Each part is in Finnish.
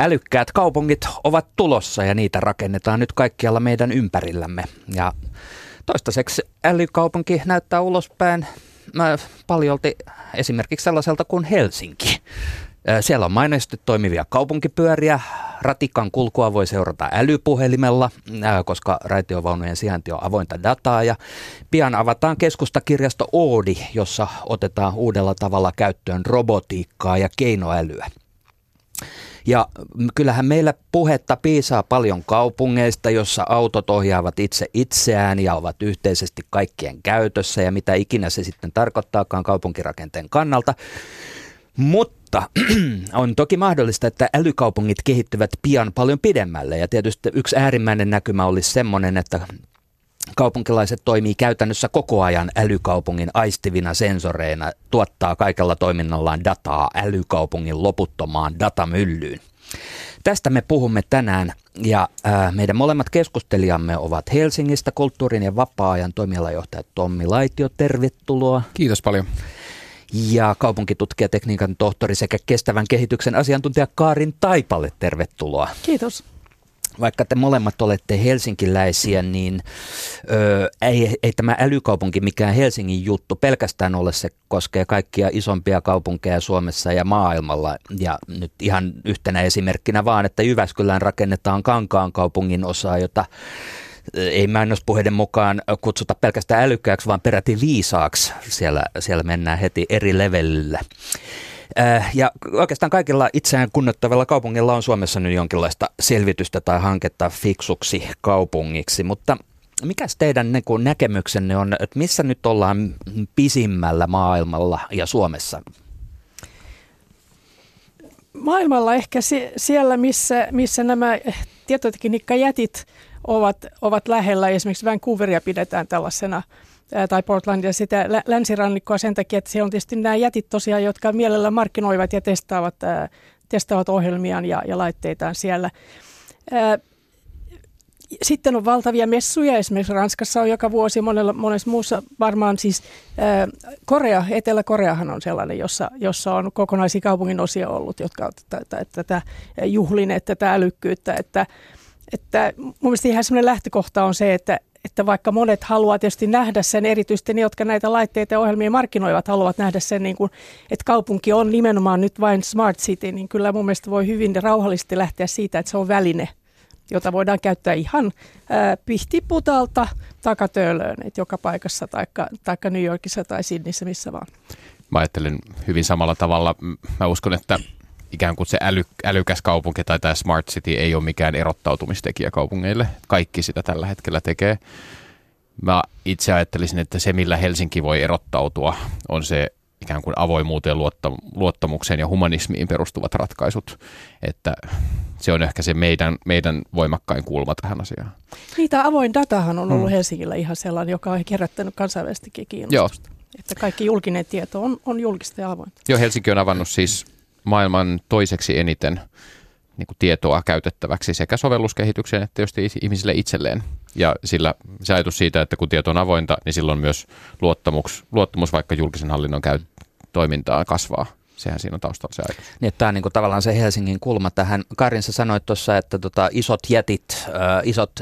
Älykkäät kaupungit ovat tulossa ja niitä rakennetaan nyt kaikkialla meidän ympärillämme. Ja toistaiseksi älykaupunki näyttää ulospäin paljolti esimerkiksi sellaiselta kuin Helsinki. Siellä on mainostettu toimivia kaupunkipyöriä. Ratikan kulkua voi seurata älypuhelimella, koska raitiovaunujen sijainti on avointa dataa. Ja pian avataan keskustakirjasto Oodi, jossa otetaan uudella tavalla käyttöön robotiikkaa ja keinoälyä. Ja kyllähän meillä puhetta piisaa paljon kaupungeista, jossa autot ohjaavat itse itseään ja ovat yhteisesti kaikkien käytössä ja mitä ikinä se sitten tarkoittaakaan kaupunkirakenteen kannalta. Mutta on toki mahdollista, että älykaupungit kehittyvät pian paljon pidemmälle ja tietysti yksi äärimmäinen näkymä olisi semmoinen, että kaupunkilaiset toimii käytännössä koko ajan älykaupungin aistivina sensoreina, tuottaa kaikella toiminnallaan dataa älykaupungin loputtomaan datamyllyyn. Tästä me puhumme tänään ja ää, meidän molemmat keskustelijamme ovat Helsingistä kulttuurin ja vapaa-ajan toimialajohtaja Tommi Laitio. Tervetuloa. Kiitos paljon. Ja kaupunkitutkijatekniikan tohtori sekä kestävän kehityksen asiantuntija Kaarin Taipalle. Tervetuloa. Kiitos vaikka te molemmat olette helsinkiläisiä, niin ö, ei, ei tämä älykaupunki mikään Helsingin juttu pelkästään ole. Se koskee kaikkia isompia kaupunkeja Suomessa ja maailmalla. Ja nyt ihan yhtenä esimerkkinä vaan, että Jyväskylään rakennetaan Kankaan kaupungin osaa, jota ei mainospuheiden mukaan kutsuta pelkästään älykkääksi, vaan peräti viisaaksi. Siellä, siellä mennään heti eri levelillä. Äh, ja oikeastaan kaikilla itseään kunnottavilla kaupungilla on Suomessa nyt jonkinlaista selvitystä tai hanketta fiksuksi kaupungiksi, mutta mikä teidän niin näkemyksenne on, että missä nyt ollaan pisimmällä maailmalla ja Suomessa? Maailmalla ehkä siellä, missä, missä nämä tietotekniikkajätit ovat, ovat lähellä. Esimerkiksi Vancouveria pidetään tällaisena tai Portlandia sitä länsirannikkoa sen takia, että siellä on tietysti nämä jätit tosiaan, jotka mielellä markkinoivat ja testaavat, testaavat ohjelmiaan ja, ja laitteitaan siellä. Sitten on valtavia messuja, esimerkiksi Ranskassa on joka vuosi, monella, monessa muussa varmaan siis Korea, Etelä-Koreahan on sellainen, jossa, jossa on kokonaisia kaupungin osia ollut, jotka ovat tätä, tätä juhlineet, tätä älykkyyttä, että, että mun mielestä ihan semmoinen lähtökohta on se, että, että vaikka monet haluaa tietysti nähdä sen, erityisesti ne, jotka näitä laitteita ja ohjelmia markkinoivat, haluavat nähdä sen, niin kuin, että kaupunki on nimenomaan nyt vain smart city, niin kyllä mun mielestä voi hyvin rauhallisesti lähteä siitä, että se on väline, jota voidaan käyttää ihan ää, pihtiputalta takatöölöön, että joka paikassa, taikka, taikka New Yorkissa tai Sydneyssä, missä vaan. Mä ajattelen hyvin samalla tavalla. Mä uskon, että ikään kuin se äly, älykäs kaupunki tai tämä smart city ei ole mikään erottautumistekijä kaupungeille. Kaikki sitä tällä hetkellä tekee. Mä itse ajattelisin, että se millä Helsinki voi erottautua on se ikään kuin avoimuuteen, luottamukseen ja humanismiin perustuvat ratkaisut. Että se on ehkä se meidän, meidän voimakkain kulma tähän asiaan. Niitä avoin datahan on ollut hmm. Helsingillä ihan sellainen, joka on kerättänyt kansainvälisestikin kiinnostusta. Joo. Että kaikki julkinen tieto on, on julkista ja avointa. Joo, Helsinki on avannut siis maailman toiseksi eniten niin kuin tietoa käytettäväksi sekä sovelluskehitykseen että tietysti ihmisille itselleen. Ja sillä se ajatus siitä, että kun tieto on avointa, niin silloin myös luottamus, luottamus vaikka julkisen hallinnon käy, toimintaan kasvaa sehän siinä on taustalla se ajatus. Niin, tämä on niin kuin tavallaan se Helsingin kulma tähän. Karin, sä sanoit tuossa, että tota, isot jätit, äh, isot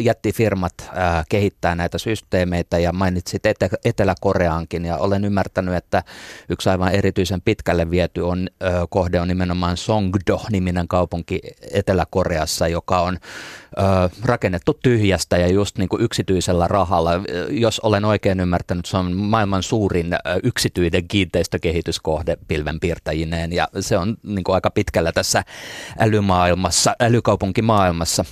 jättifirmat äh, kehittää näitä systeemeitä ja mainitsit Ete- Etelä-Koreankin ja olen ymmärtänyt, että yksi aivan erityisen pitkälle viety on, äh, kohde on nimenomaan Songdo-niminen kaupunki Etelä-Koreassa, joka on äh, rakennettu tyhjästä ja just niin kuin yksityisellä rahalla. Jos olen oikein ymmärtänyt, se on maailman suurin äh, yksityinen kiinteistökehityskohde pilven piirtäjineen ja se on niin kuin aika pitkällä tässä älymaailmassa, älykaupunkimaailmassa.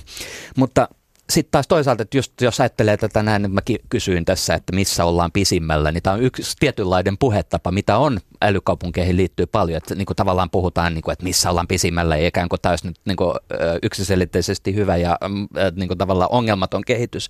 Mutta sitten taas toisaalta, että just jos ajattelee tätä näin, niin mä kysyin tässä, että missä ollaan pisimmällä, niin tämä on yksi tietynlainen puhetapa, mitä on älykaupunkeihin liittyy paljon, että niin kuin tavallaan puhutaan, niin kuin, että missä ollaan pisimmällä, ja ikään kuin täys nyt niin kuin, yksiselitteisesti hyvä ja niin kuin tavallaan ongelmaton kehitys.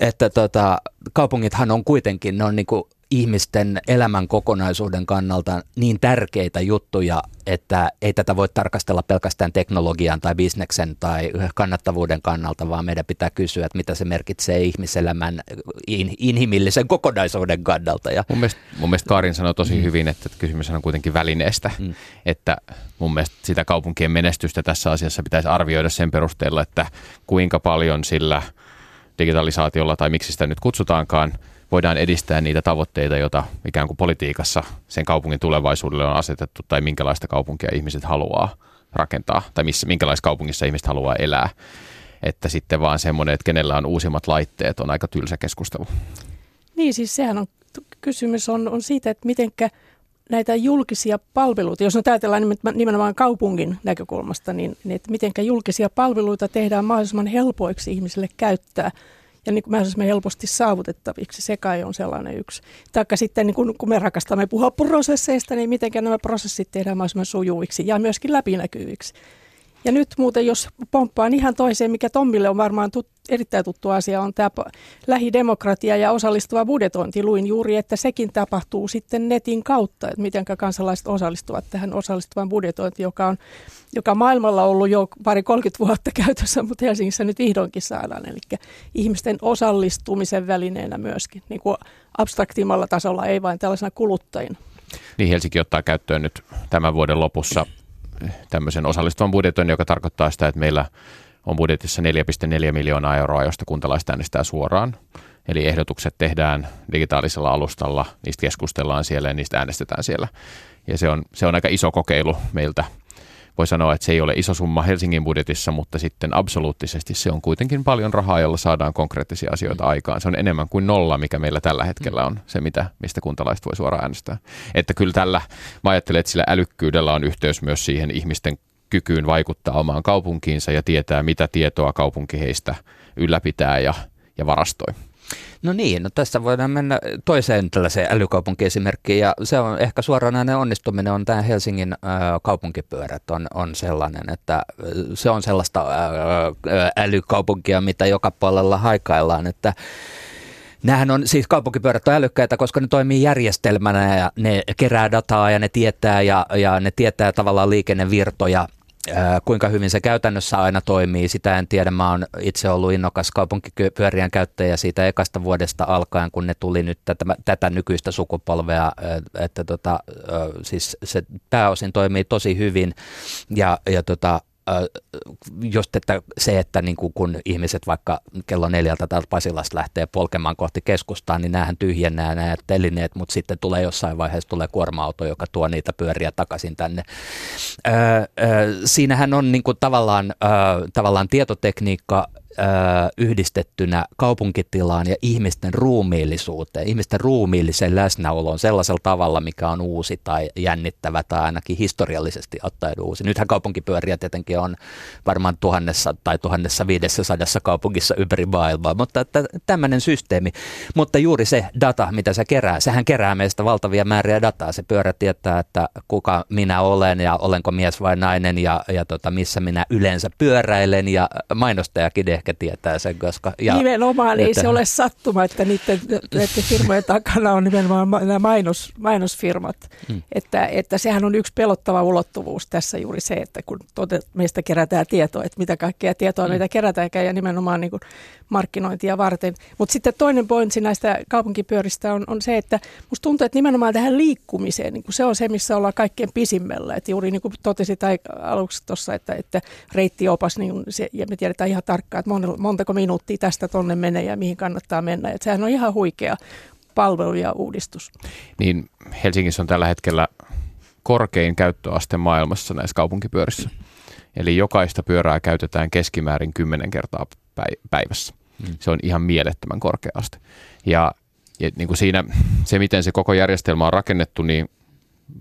Että tota, kaupungithan on kuitenkin, ne on niin kuin ihmisten elämän kokonaisuuden kannalta niin tärkeitä juttuja, että ei tätä voi tarkastella pelkästään teknologian tai bisneksen tai kannattavuuden kannalta, vaan meidän pitää kysyä, että mitä se merkitsee ihmiselämän in, inhimillisen kokonaisuuden kannalta. Ja mun, mielestä, mun mielestä Karin sanoi tosi mm. hyvin, että kysymys on kuitenkin välineestä, mm. että mun mielestä sitä kaupunkien menestystä tässä asiassa pitäisi arvioida sen perusteella, että kuinka paljon sillä digitalisaatiolla tai miksi sitä nyt kutsutaankaan – voidaan edistää niitä tavoitteita, joita ikään kuin politiikassa sen kaupungin tulevaisuudelle on asetettu, tai minkälaista kaupunkia ihmiset haluaa rakentaa, tai missä, minkälaisessa kaupungissa ihmiset haluaa elää. Että sitten vaan semmoinen, että kenellä on uusimmat laitteet, on aika tylsä keskustelu. Niin, siis sehän on, kysymys on, on siitä, että mitenkä näitä julkisia palveluita, jos nyt ajatellaan nimenomaan kaupungin näkökulmasta, niin, niin että mitenkä julkisia palveluita tehdään mahdollisimman helpoiksi ihmisille käyttää – ja niin kuin mahdollisimman helposti saavutettaviksi. Se kai on sellainen yksi. Taikka sitten niin kun, kun me rakastamme puhua prosesseista, niin miten nämä prosessit tehdään mahdollisimman sujuviksi ja myöskin läpinäkyviksi. Ja nyt muuten, jos pomppaan ihan toiseen, mikä Tommille on varmaan tut, erittäin tuttu asia, on tämä lähidemokratia ja osallistuva budjetointi. Luin juuri, että sekin tapahtuu sitten netin kautta, että miten kansalaiset osallistuvat tähän osallistuvan budjetointiin, joka on joka maailmalla on ollut jo pari 30 vuotta käytössä, mutta Helsingissä nyt vihdoinkin saadaan. Eli ihmisten osallistumisen välineenä myöskin, niin kuin abstraktimmalla tasolla, ei vain tällaisena kuluttajina. Niin Helsinki ottaa käyttöön nyt tämän vuoden lopussa tämmöisen osallistuvan budjetin, joka tarkoittaa sitä, että meillä on budjetissa 4,4 miljoonaa euroa, josta kuntalaiset äänestää suoraan. Eli ehdotukset tehdään digitaalisella alustalla, niistä keskustellaan siellä ja niistä äänestetään siellä. Ja se on, se on aika iso kokeilu meiltä voi sanoa, että se ei ole iso summa Helsingin budjetissa, mutta sitten absoluuttisesti se on kuitenkin paljon rahaa, jolla saadaan konkreettisia asioita mm. aikaan. Se on enemmän kuin nolla, mikä meillä tällä hetkellä on se, mitä, mistä kuntalaiset voi suoraan äänestää. Että kyllä tällä, mä ajattelen, että sillä älykkyydellä on yhteys myös siihen ihmisten kykyyn vaikuttaa omaan kaupunkiinsa ja tietää, mitä tietoa kaupunki heistä ylläpitää ja, ja varastoi. No niin, no tässä voidaan mennä toiseen tällaiseen älykaupunkiesimerkkiin ja se on ehkä suoranainen onnistuminen on tämä Helsingin kaupunkipyörät on, on sellainen, että se on sellaista älykaupunkia, mitä joka puolella haikaillaan, että Nämähän on siis kaupunkipyörät on älykkäitä, koska ne toimii järjestelmänä ja ne kerää dataa ja ne tietää ja, ja ne tietää tavallaan liikennevirtoja Kuinka hyvin se käytännössä aina toimii, sitä en tiedä. Mä oon itse ollut innokas kaupunkipyörien käyttäjä siitä ekasta vuodesta alkaen, kun ne tuli nyt tätä, tätä nykyistä sukupolvea, että tota, siis se pääosin toimii tosi hyvin ja, ja tota, just että se, että niin kuin kun ihmiset vaikka kello neljältä täältä Pasilasta lähtee polkemaan kohti keskustaa, niin näähän tyhjennää nämä telineet, mutta sitten tulee jossain vaiheessa tulee kuorma-auto, joka tuo niitä pyöriä takaisin tänne. Siinähän on niin kuin tavallaan, öö, tavallaan tietotekniikka yhdistettynä kaupunkitilaan ja ihmisten ruumiillisuuteen, ihmisten ruumiilliseen läsnäoloon sellaisella tavalla, mikä on uusi tai jännittävä tai ainakin historiallisesti ottaen uusi. Nythän kaupunkipyöriä tietenkin on varmaan tuhannessa tai tuhannessa viidessä sadassa kaupungissa ympäri maailmaa, mutta tämmöinen systeemi. Mutta juuri se data, mitä se kerää, sehän kerää meistä valtavia määriä dataa. Se pyörä tietää, että kuka minä olen ja olenko mies vai nainen ja, ja tota, missä minä yleensä pyöräilen ja mainostajakin tietää sen, koska... Ja, nimenomaan ei se ole sattuma, että niiden, niiden firmojen takana on nimenomaan nämä mainos, mainosfirmat. Hmm. Että, että sehän on yksi pelottava ulottuvuus tässä juuri se, että kun tote, meistä kerätään tietoa, että mitä kaikkea tietoa hmm. meitä kerätään ja nimenomaan niin kuin markkinointia varten. Mutta sitten toinen pointsi näistä kaupunkipyöristä on, on se, että musta tuntuu, että nimenomaan tähän liikkumiseen, niin se on se, missä ollaan kaikkein pisimmällä. Että juuri niin kuin totesit aluksi tuossa, että, että reittiopas, niin se, ja me tiedetään ihan tarkkaan, että montako minuuttia tästä tonne menee ja mihin kannattaa mennä. Että sehän on ihan huikea palvelu ja uudistus. Niin Helsingissä on tällä hetkellä korkein käyttöaste maailmassa näissä kaupunkipyörissä. Eli jokaista pyörää käytetään keskimäärin 10 kertaa päivässä. Mm. Se on ihan mielettömän korkea aste. Ja, ja niin kuin siinä, se miten se koko järjestelmä on rakennettu, niin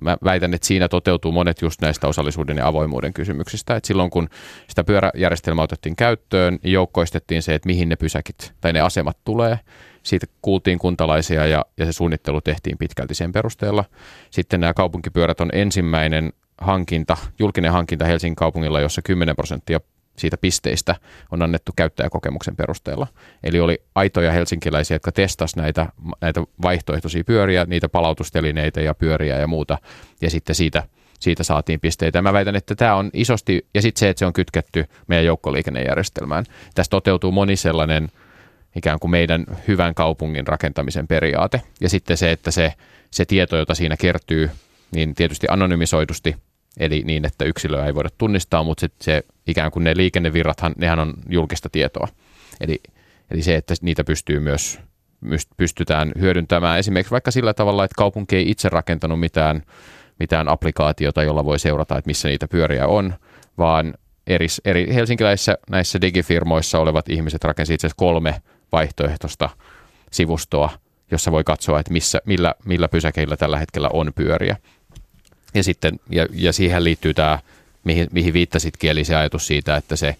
mä väitän, että siinä toteutuu monet just näistä osallisuuden ja avoimuuden kysymyksistä. Et silloin kun sitä pyöräjärjestelmää otettiin käyttöön, niin joukkoistettiin se, että mihin ne pysäkit tai ne asemat tulee. Siitä kuultiin kuntalaisia ja, ja se suunnittelu tehtiin pitkälti sen perusteella. Sitten nämä kaupunkipyörät on ensimmäinen hankinta, julkinen hankinta Helsingin kaupungilla, jossa 10 prosenttia siitä pisteistä on annettu käyttäjäkokemuksen perusteella. Eli oli aitoja helsinkiläisiä, jotka testasivat näitä, näitä vaihtoehtoisia pyöriä, niitä palautustelineitä ja pyöriä ja muuta, ja sitten siitä, siitä saatiin pisteitä. Mä väitän, että tämä on isosti, ja sitten se, että se on kytketty meidän joukkoliikennejärjestelmään. Tässä toteutuu moni sellainen ikään kuin meidän hyvän kaupungin rakentamisen periaate, ja sitten se, että se, se tieto, jota siinä kertyy, niin tietysti anonymisoidusti, eli niin, että yksilöä ei voida tunnistaa, mutta sit se ikään kuin ne liikennevirrathan, nehän on julkista tietoa. Eli, eli se, että niitä pystyy myös pystytään hyödyntämään esimerkiksi vaikka sillä tavalla, että kaupunki ei itse rakentanut mitään, mitään applikaatiota, jolla voi seurata, että missä niitä pyöriä on, vaan eri, eri helsinkiläisissä näissä digifirmoissa olevat ihmiset rakensivat itse asiassa kolme vaihtoehtoista sivustoa, jossa voi katsoa, että missä, millä, millä pysäkeillä tällä hetkellä on pyöriä. Ja, sitten, ja, ja siihen liittyy tämä, mihin, mihin viittasitkin, eli se ajatus siitä, että se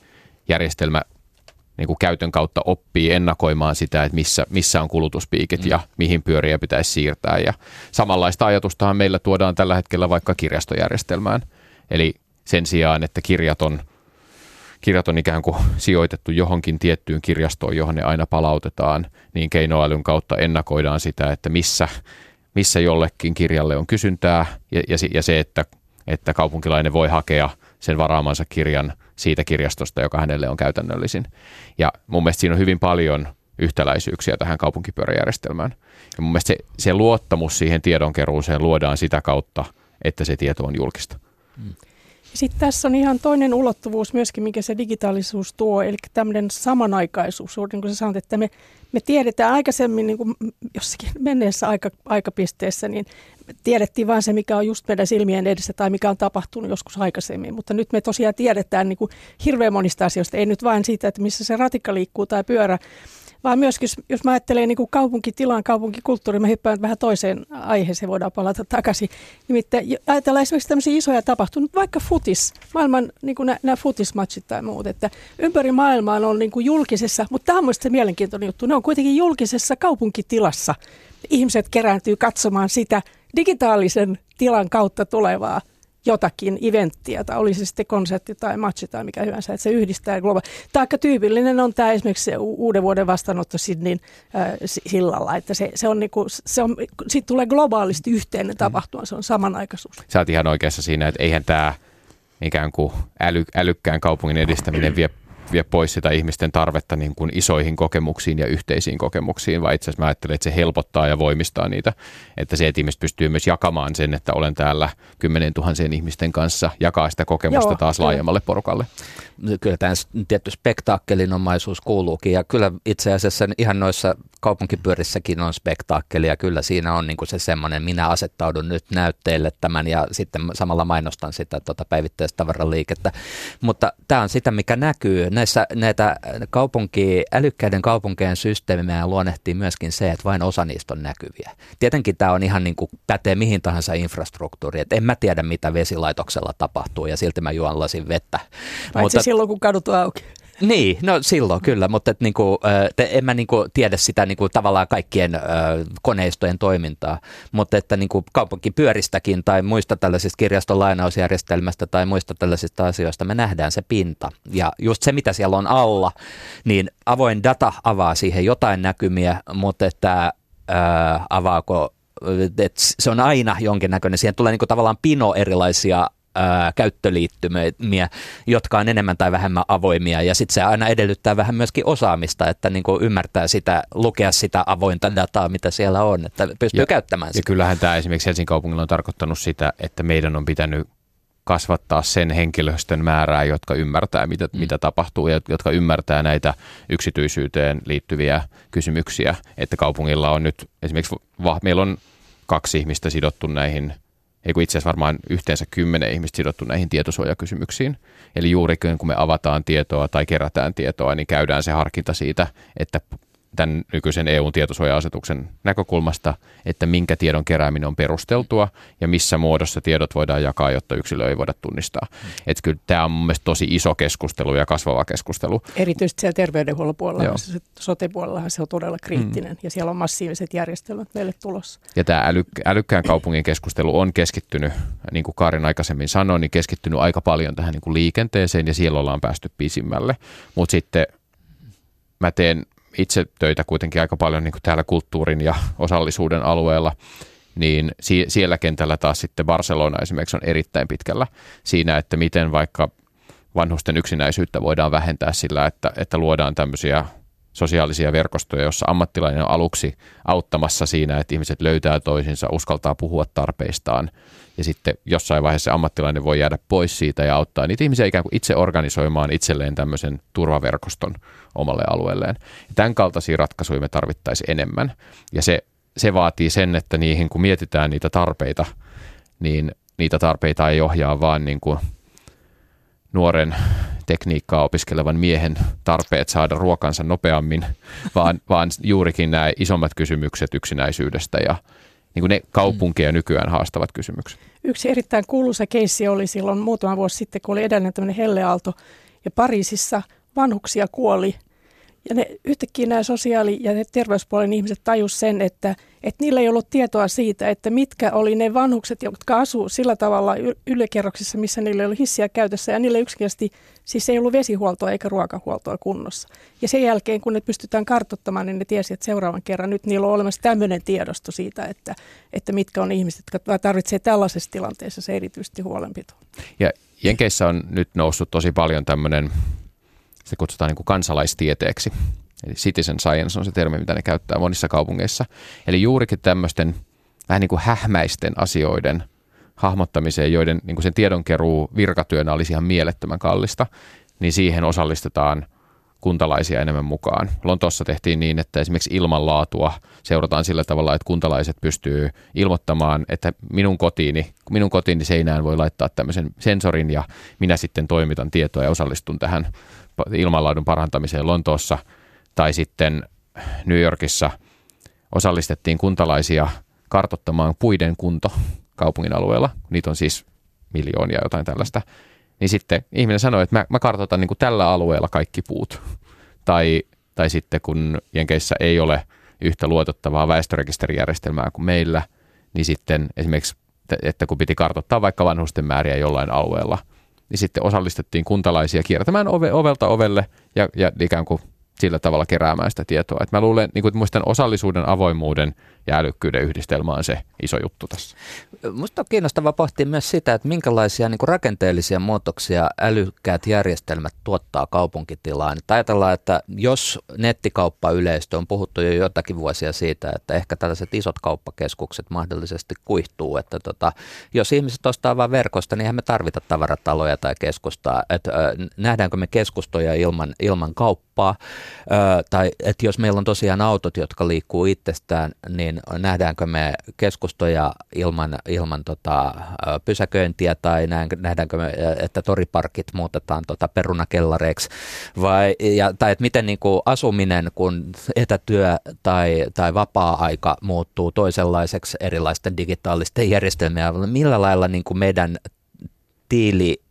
järjestelmä niin kuin käytön kautta oppii ennakoimaan sitä, että missä, missä on kulutuspiikit mm. ja mihin pyöriä pitäisi siirtää. Ja samanlaista ajatustahan meillä tuodaan tällä hetkellä vaikka kirjastojärjestelmään. Eli sen sijaan, että kirjat on, kirjat on ikään kuin sijoitettu johonkin tiettyyn kirjastoon, johon ne aina palautetaan, niin keinoälyn kautta ennakoidaan sitä, että missä missä jollekin kirjalle on kysyntää ja, ja, ja se, että, että kaupunkilainen voi hakea sen varaamansa kirjan siitä kirjastosta, joka hänelle on käytännöllisin. Ja mun mielestä siinä on hyvin paljon yhtäläisyyksiä tähän kaupunkipyöräjärjestelmään. Ja mun mielestä se, se luottamus siihen tiedonkeruuseen luodaan sitä kautta, että se tieto on julkista. Mm. Sitten tässä on ihan toinen ulottuvuus myöskin, mikä se digitaalisuus tuo, eli tämmöinen samanaikaisuus. Niin kuin sä sanot, että me, me tiedetään aikaisemmin niin kuin jossakin menneessä aika, aikapisteessä, niin tiedettiin vain se, mikä on just meidän silmien edessä tai mikä on tapahtunut joskus aikaisemmin. Mutta nyt me tosiaan tiedetään niin kuin hirveän monista asioista, ei nyt vain siitä, että missä se ratikka liikkuu tai pyörä, vaan myöskin, jos mä ajattelen niin kuin kaupunkitilan, kaupunkikulttuuri, mä hyppään vähän toiseen aiheeseen, voidaan palata takaisin. Nimittäin ajatellaan esimerkiksi tämmöisiä isoja tapahtumia, vaikka futis, maailman niin kuin nämä futismatchit tai muut, että ympäri maailmaa on niin kuin julkisessa, mutta tämä on se mielenkiintoinen juttu, ne on kuitenkin julkisessa kaupunkitilassa. Ihmiset kerääntyy katsomaan sitä digitaalisen tilan kautta tulevaa jotakin eventtiä, tai oli se sitten konsertti tai matchi tai mikä hyvänsä, että se yhdistää globaali. Taikka tyypillinen on tämä esimerkiksi se uuden vuoden vastaanotto Sydneyn äh, sillalla, että se, se on niinku, se on, siitä tulee globaalisti yhteinen tapahtuma, se on samanaikaisuus. Sä oot ihan oikeassa siinä, että eihän tämä ikään kuin äly, älykkään kaupungin edistäminen vie vie pois sitä ihmisten tarvetta niin kuin isoihin kokemuksiin ja yhteisiin kokemuksiin, vaan itse asiassa mä ajattelen, että se helpottaa ja voimistaa niitä. Että se, että ihmiset pystyy myös jakamaan sen, että olen täällä kymmenen tuhansien ihmisten kanssa, jakaa sitä kokemusta Joo, taas laajemmalle porukalle. Kyllä tämä tietty spektaakkelinomaisuus kuuluukin ja kyllä itse asiassa ihan noissa kaupunkipyörissäkin on spektaakkelia. Kyllä siinä on niin kuin se semmoinen, minä asettaudun nyt näytteelle tämän ja sitten samalla mainostan sitä tuota päivittäistavaraliikettä. Mutta tämä on sitä, mikä näkyy. Näissä näitä kaupunki, älykkäiden kaupunkien systeemejä luonnehtii myöskin se, että vain osa niistä on näkyviä. Tietenkin tämä on ihan niin kuin pätee mihin tahansa infrastruktuuriin. Et en mä tiedä, mitä vesilaitoksella tapahtuu ja silti mä juon lasin vettä. Paitsi Mutta, silloin, kun kadut on auki. Niin, no silloin kyllä, mutta et niinku, te, en mä niinku tiedä sitä niinku tavallaan kaikkien ö, koneistojen toimintaa, mutta että niinku kaupunkipyöristäkin tai muista tällaisista kirjaston lainausjärjestelmästä tai muista tällaisista asioista me nähdään se pinta. Ja just se, mitä siellä on alla, niin avoin data avaa siihen jotain näkymiä, mutta että ö, avaako että se on aina jonkinnäköinen, siihen tulee niinku tavallaan pino erilaisia ää, käyttöliittymiä, jotka on enemmän tai vähemmän avoimia ja sitten se aina edellyttää vähän myöskin osaamista, että niin kuin ymmärtää sitä, lukea sitä avointa dataa, mitä siellä on, että pystyy ja, käyttämään sitä. Ja kyllähän tämä esimerkiksi Helsingin kaupungilla on tarkoittanut sitä, että meidän on pitänyt kasvattaa sen henkilöstön määrää, jotka ymmärtää, mitä, mm. mitä tapahtuu ja jotka ymmärtää näitä yksityisyyteen liittyviä kysymyksiä. Että kaupungilla on nyt esimerkiksi, va, meillä on kaksi ihmistä sidottu näihin ei kun itse asiassa varmaan yhteensä kymmenen ihmistä sidottu näihin tietosuojakysymyksiin. Eli juuri kun me avataan tietoa tai kerätään tietoa, niin käydään se harkinta siitä, että tämän nykyisen EUn tietosuoja-asetuksen näkökulmasta, että minkä tiedon kerääminen on perusteltua ja missä muodossa tiedot voidaan jakaa, jotta yksilö ei voida tunnistaa. Mm. Että kyllä tämä on mun mielestä tosi iso keskustelu ja kasvava keskustelu. Erityisesti siellä terveydenhuollon puolella, se sote-puolellahan se on todella kriittinen mm. ja siellä on massiiviset järjestelmät meille tulossa. Ja tämä älyk- älykkään kaupungin keskustelu on keskittynyt, niin kuin Karin aikaisemmin sanoi, niin keskittynyt aika paljon tähän niin kuin liikenteeseen ja siellä ollaan päästy pisimmälle. Mutta sitten mä teen itse töitä kuitenkin aika paljon niin kuin täällä kulttuurin ja osallisuuden alueella, niin si- siellä kentällä taas sitten Barcelona esimerkiksi on erittäin pitkällä siinä, että miten vaikka vanhusten yksinäisyyttä voidaan vähentää sillä, että, että luodaan tämmöisiä sosiaalisia verkostoja, jossa ammattilainen on aluksi auttamassa siinä, että ihmiset löytää toisinsa, uskaltaa puhua tarpeistaan ja sitten jossain vaiheessa ammattilainen voi jäädä pois siitä ja auttaa niitä ihmisiä ikään kuin itse organisoimaan itselleen tämmöisen turvaverkoston omalle alueelleen. Ja tämän kaltaisia ratkaisuja me tarvittaisiin enemmän ja se, se vaatii sen, että niihin kun mietitään niitä tarpeita, niin niitä tarpeita ei ohjaa vaan niin kuin nuoren tekniikkaa opiskelevan miehen tarpeet saada ruokansa nopeammin, vaan, vaan juurikin nämä isommat kysymykset yksinäisyydestä ja niin kuin ne kaupunkeja nykyään haastavat kysymykset. Yksi erittäin kuuluisa keissi oli silloin muutama vuosi sitten, kun oli edellinen tämmöinen helleaalto ja Pariisissa vanhuksia kuoli ja ne, yhtäkkiä nämä sosiaali- ja terveyspuolen ihmiset tajus sen, että, että niillä ei ollut tietoa siitä, että mitkä oli ne vanhukset, jotka asuu sillä tavalla ylikerroksissa, missä niillä ollut hissiä käytössä. Ja niillä yksinkertaisesti siis ei ollut vesihuoltoa eikä ruokahuoltoa kunnossa. Ja sen jälkeen, kun ne pystytään kartoittamaan, niin ne tiesi, että seuraavan kerran nyt niillä on olemassa tämmöinen tiedosto siitä, että, että mitkä on ihmiset, jotka tarvitsevat tällaisessa tilanteessa se erityisesti huolenpitoa. Ja Jenkeissä on nyt noussut tosi paljon tämmöinen se kutsutaan niin kuin kansalaistieteeksi. Eli citizen science on se termi, mitä ne käyttää monissa kaupungeissa. Eli juurikin tämmöisten vähän niin kuin hähmäisten asioiden hahmottamiseen, joiden niin kuin sen tiedonkeruu virkatyönä olisi ihan mielettömän kallista, niin siihen osallistetaan kuntalaisia enemmän mukaan. Lontoossa tehtiin niin, että esimerkiksi ilmanlaatua seurataan sillä tavalla, että kuntalaiset pystyy ilmoittamaan, että minun kotiini, minun kotiini seinään voi laittaa tämmöisen sensorin ja minä sitten toimitan tietoa ja osallistun tähän ilmanlaadun parantamiseen Lontoossa tai sitten New Yorkissa osallistettiin kuntalaisia kartottamaan puiden kunto kaupungin alueella. Niitä on siis miljoonia jotain tällaista. Niin sitten ihminen sanoi, että mä, mä kartoitan niin kuin tällä alueella kaikki puut. Tai, tai sitten kun Jenkeissä ei ole yhtä luotettavaa väestörekisterijärjestelmää kuin meillä, niin sitten esimerkiksi, että kun piti kartoittaa vaikka vanhusten määriä jollain alueella – niin sitten osallistettiin kuntalaisia kiertämään ove, ovelta ovelle ja, ja ikään kuin sillä tavalla keräämään sitä tietoa. Et mä luulen, niin kuin, että osallisuuden, avoimuuden ja älykkyyden yhdistelmä on se iso juttu tässä. Minusta on kiinnostavaa pohtia myös sitä, että minkälaisia niin rakenteellisia muutoksia älykkäät järjestelmät tuottaa kaupunkitilaan. Että ajatellaan, että jos nettikauppa yleistö on puhuttu jo jotakin vuosia siitä, että ehkä tällaiset isot kauppakeskukset mahdollisesti kuihtuu, että tota, jos ihmiset ostaa vain verkosta, niin eihän me tarvita tavarataloja tai keskustaa. Että, nähdäänkö me keskustoja ilman, ilman kauppaa, tai että jos meillä on tosiaan autot, jotka liikkuu itsestään, niin niin nähdäänkö me keskustoja ilman, ilman tota, pysäköintiä tai nähdäänkö me, että toriparkit muutetaan tota perunakellareiksi vai, ja, tai että miten niin kuin asuminen, kun etätyö tai, tai vapaa-aika muuttuu toisenlaiseksi erilaisten digitaalisten järjestelmien, millä lailla niin kuin meidän tiili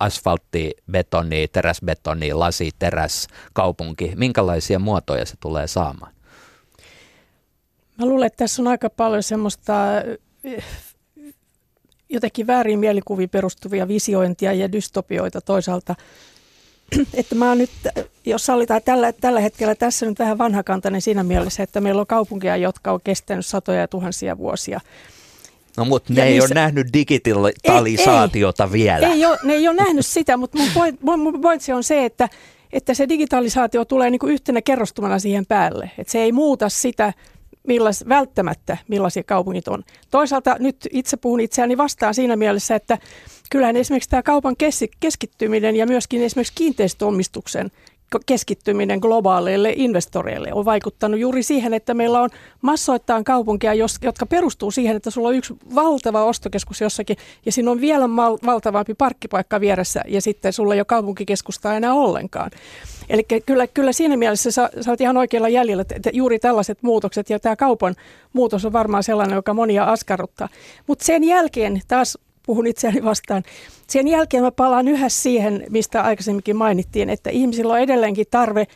asfaltti, betoni, teräsbetoni, lasi, teräs, kaupunki, minkälaisia muotoja se tulee saamaan? Mä luulen, että tässä on aika paljon semmoista eh, jotenkin väärin mielikuviin perustuvia visiointia ja dystopioita toisaalta. Että mä oon nyt, jos sallitaan tällä, tällä hetkellä tässä nyt vähän vanhakantainen siinä mielessä, että meillä on kaupunkeja, jotka on kestänyt satoja ja tuhansia vuosia. No mutta ne ja ei niissä... ole nähnyt digitalisaatiota ei, vielä. Ei ole, ne ei ole nähnyt sitä, mutta mun, point, mun pointsi on se, että, että se digitalisaatio tulee niin kuin yhtenä kerrostumana siihen päälle. Että se ei muuta sitä millais, välttämättä millaisia kaupungit on. Toisaalta nyt itse puhun itseäni vastaan siinä mielessä, että kyllähän esimerkiksi tämä kaupan keskittyminen ja myöskin esimerkiksi kiinteistöomistuksen keskittyminen globaaleille investoreille on vaikuttanut juuri siihen, että meillä on massoittain kaupunkia, jotka perustuu siihen, että sulla on yksi valtava ostokeskus jossakin ja siinä on vielä mal- valtavampi parkkipaikka vieressä ja sitten sulla ei ole kaupunkikeskusta enää ollenkaan. Eli kyllä, kyllä siinä mielessä sä, sä olet ihan oikealla jäljellä, että juuri tällaiset muutokset ja tämä kaupan muutos on varmaan sellainen, joka monia askarruttaa. Mutta sen jälkeen taas puhun itseäni vastaan. Sen jälkeen mä palaan yhä siihen, mistä aikaisemminkin mainittiin, että ihmisillä on edelleenkin tarve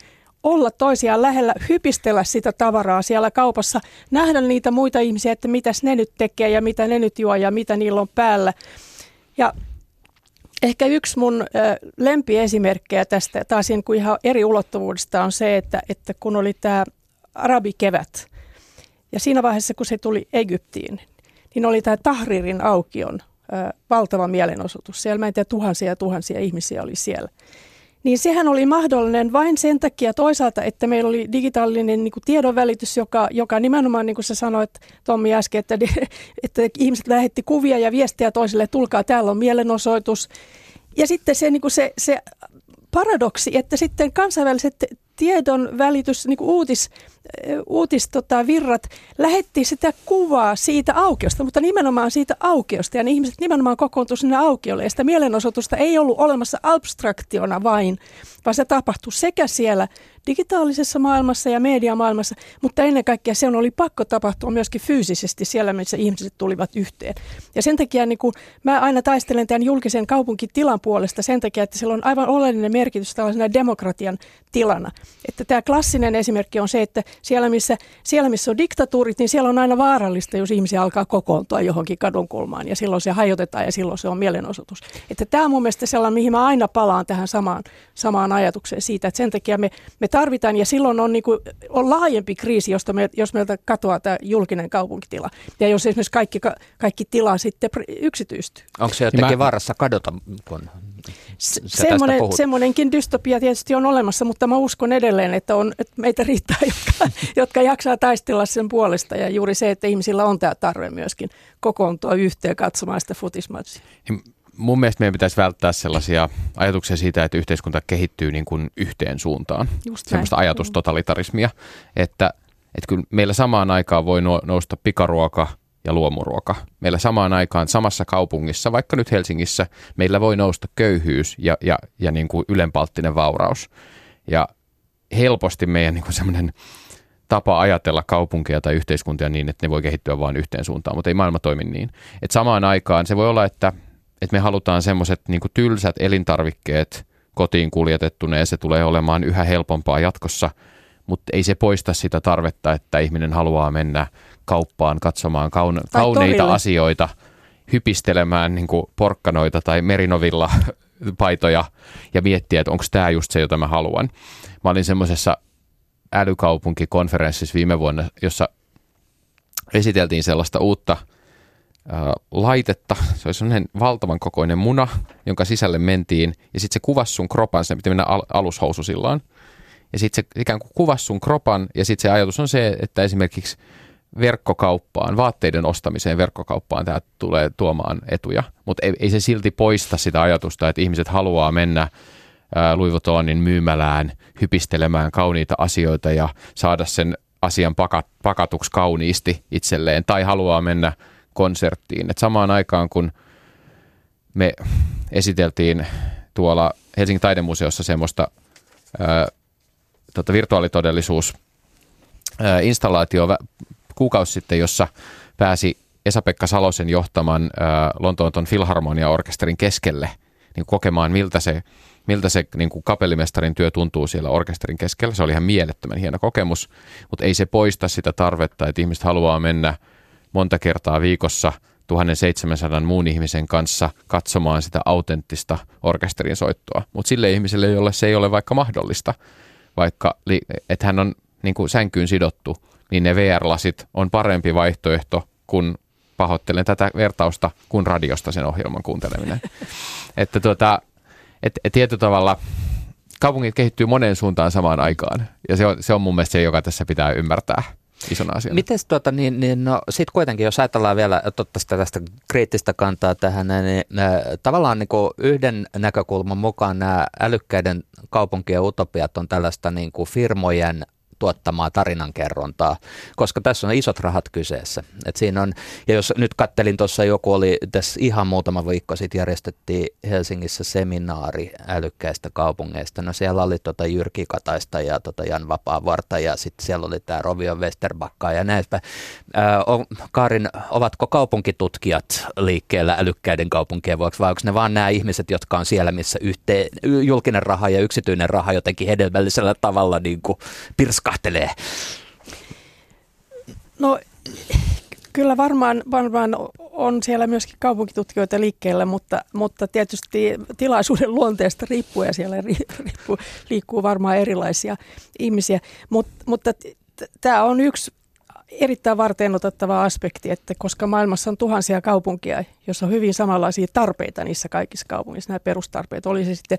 olla toisiaan lähellä, hypistellä sitä tavaraa siellä kaupassa, nähdä niitä muita ihmisiä, että mitäs ne nyt tekee ja mitä ne nyt juo ja mitä niillä on päällä. Ja ehkä yksi mun lempiesimerkkejä tästä taas kuin ihan eri ulottuvuudesta on se, että, että kun oli tämä arabikevät ja siinä vaiheessa kun se tuli Egyptiin, niin oli tämä Tahririn aukion valtava mielenosoitus. Siellä mä en tiedä, tuhansia ja tuhansia ihmisiä oli siellä. Niin sehän oli mahdollinen vain sen takia toisaalta, että meillä oli digitaalinen niin kuin tiedonvälitys, joka, joka nimenomaan, niin kuin sä sanoit Tommi äsken, että, että ihmiset lähetti kuvia ja viestiä toisille, tulkaa, täällä on mielenosoitus. Ja sitten se, niin kuin se, se paradoksi, että sitten kansainväliset tiedon välitys, niin kuin uutis, uutis tota, virrat lähetti sitä kuvaa siitä aukiosta, mutta nimenomaan siitä aukiosta. Ja ne ihmiset nimenomaan kokoontuivat sinne aukiolle. Ja sitä mielenosoitusta ei ollut olemassa abstraktiona vain, vaan se tapahtui sekä siellä digitaalisessa maailmassa ja mediamaailmassa, mutta ennen kaikkea se oli pakko tapahtua myöskin fyysisesti siellä, missä ihmiset tulivat yhteen. Ja sen takia niin kuin, mä aina taistelen tämän julkisen kaupunkitilan puolesta sen takia, että sillä on aivan oleellinen merkitys tällaisena demokratian tilana. Että tämä klassinen esimerkki on se, että siellä missä, siellä missä on diktatuurit, niin siellä on aina vaarallista, jos ihmisiä alkaa kokoontua johonkin kadunkulmaan ja silloin se hajotetaan ja silloin se on mielenosoitus. Että tämä on mun mielestä sellainen, mihin mä aina palaan tähän samaan, samaan ajatukseen siitä, että sen takia me, me tarvitaan ja silloin on, niin kuin, on laajempi kriisi, josta me, jos meiltä katoaa tämä julkinen kaupunkitila ja jos esimerkiksi kaikki, kaikki tila sitten yksityistyy. Onko se jotenkin mä... vaarassa kadota, kun Semmoinen, semmoinenkin dystopia tietysti on olemassa, mutta mä uskon edelleen, että, on, että meitä riittää, jotka, jotka jaksaa taistella sen puolesta. Ja juuri se, että ihmisillä on tämä tarve myöskin kokoontua yhteen katsomaan sitä futismatsia. Mun mielestä meidän pitäisi välttää sellaisia ajatuksia siitä, että yhteiskunta kehittyy niin kuin yhteen suuntaan. Just Semmoista näin. ajatustotalitarismia, että, että kyllä meillä samaan aikaan voi nousta pikaruoka – ja luomuruoka. Meillä samaan aikaan samassa kaupungissa, vaikka nyt Helsingissä, meillä voi nousta köyhyys ja, ja, ja niin kuin ylenpalttinen vauraus. Ja helposti meidän niin kuin semmoinen tapa ajatella kaupunkia tai yhteiskuntia niin, että ne voi kehittyä vain yhteen suuntaan, mutta ei maailma toimi niin. Et samaan aikaan se voi olla, että, että me halutaan semmoiset niin tylsät elintarvikkeet kotiin kuljetettuna ja se tulee olemaan yhä helpompaa jatkossa, mutta ei se poista sitä tarvetta, että ihminen haluaa mennä kauppaan katsomaan kaun- kauneita torille. asioita, hypistelemään niin porkkanoita tai merinovilla paitoja ja miettiä, että onko tämä just se, jota mä haluan. Mä olin semmoisessa älykaupunkikonferenssissa viime vuonna, jossa esiteltiin sellaista uutta laitetta. Se oli sellainen valtavan kokoinen muna, jonka sisälle mentiin. Ja sitten se kuvasi sun kropan, sinne piti mennä al- alushoususillaan. Ja sitten se ikään kuin kuvasi sun kropan. Ja sitten se ajatus on se, että esimerkiksi – verkkokauppaan, vaatteiden ostamiseen verkkokauppaan tämä tulee tuomaan etuja, mutta ei, ei se silti poista sitä ajatusta, että ihmiset haluaa mennä Louis Vuittonin myymälään hypistelemään kauniita asioita ja saada sen asian pakat, pakatuksi kauniisti itselleen. Tai haluaa mennä konserttiin. Et samaan aikaan kun me esiteltiin tuolla Helsingin taidemuseossa semmoista ää, tota virtuaalitodellisuus installaatio kuukausi sitten, jossa pääsi Esa-Pekka Salosen johtaman äh, Lontoon Filharmonia-orkesterin keskelle niin kokemaan, miltä se, miltä se niin kuin kapellimestarin työ tuntuu siellä orkesterin keskellä. Se oli ihan mielettömän hieno kokemus, mutta ei se poista sitä tarvetta, että ihmiset haluaa mennä monta kertaa viikossa 1700 muun ihmisen kanssa katsomaan sitä autenttista orkesterin soittoa. Mutta sille ihmiselle, jolle se ei ole vaikka mahdollista, vaikka että hän on niin kuin sänkyyn sidottu – niin ne VR-lasit on parempi vaihtoehto kuin pahoittelen tätä vertausta kuin radiosta sen ohjelman kuunteleminen. että tuota, et, et tietyllä tavalla kaupungit kehittyy moneen suuntaan samaan aikaan ja se on, se on mun mielestä se, joka tässä pitää ymmärtää. Isona asiana. Miten tuota, niin, niin no, sitten kuitenkin, jos ajatellaan vielä, että tästä kriittistä kantaa tähän, niin äh, tavallaan niin kuin yhden näkökulman mukaan nämä älykkäiden kaupunkien utopiat on tällaista niin kuin firmojen tuottamaa tarinankerrontaa, koska tässä on isot rahat kyseessä. Et siinä on, ja jos nyt kattelin tuossa joku oli, tässä ihan muutama viikko sitten järjestettiin Helsingissä seminaari älykkäistä kaupungeista. No siellä oli tota Jyrki Kataista ja tota Jan Vapaavarta ja sitten siellä oli tämä Rovio Westerbakka ja näistä. Kaarin, ovatko kaupunkitutkijat liikkeellä älykkäiden kaupunkien vuoksi vai onko ne vaan nämä ihmiset, jotka on siellä, missä yhteen, julkinen raha ja yksityinen raha jotenkin hedelmällisellä tavalla niin kuin purskahtelee? No kyllä varmaan, varmaan on siellä myöskin kaupunkitutkijoita liikkeellä, mutta, mutta tietysti tilaisuuden luonteesta riippuen siellä riippuu, liikkuu varmaan erilaisia ihmisiä. Mut, mutta tämä on yksi erittäin varten otettava aspekti, että koska maailmassa on tuhansia kaupunkia, joissa on hyvin samanlaisia tarpeita niissä kaikissa kaupungissa, nämä perustarpeet, oli se sitten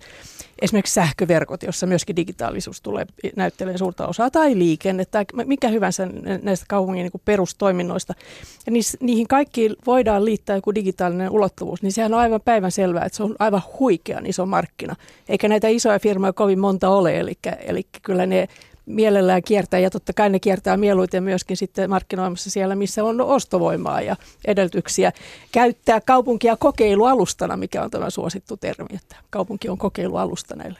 esimerkiksi sähköverkot, jossa myöskin digitaalisuus tulee näyttelemään suurta osaa, tai liikenne, tai mikä hyvänsä näistä kaupungin niin perustoiminnoista. Ja niihin kaikkiin voidaan liittää joku digitaalinen ulottuvuus, niin sehän on aivan päivän selvää, että se on aivan huikean iso markkina, eikä näitä isoja firmoja kovin monta ole, eli, eli kyllä ne mielellään kiertää ja totta kai ne kiertää mieluiten myöskin sitten markkinoimassa siellä, missä on ostovoimaa ja edellytyksiä käyttää kaupunkia kokeilualustana, mikä on tämä suosittu termi, että kaupunki on kokeilualusta näille.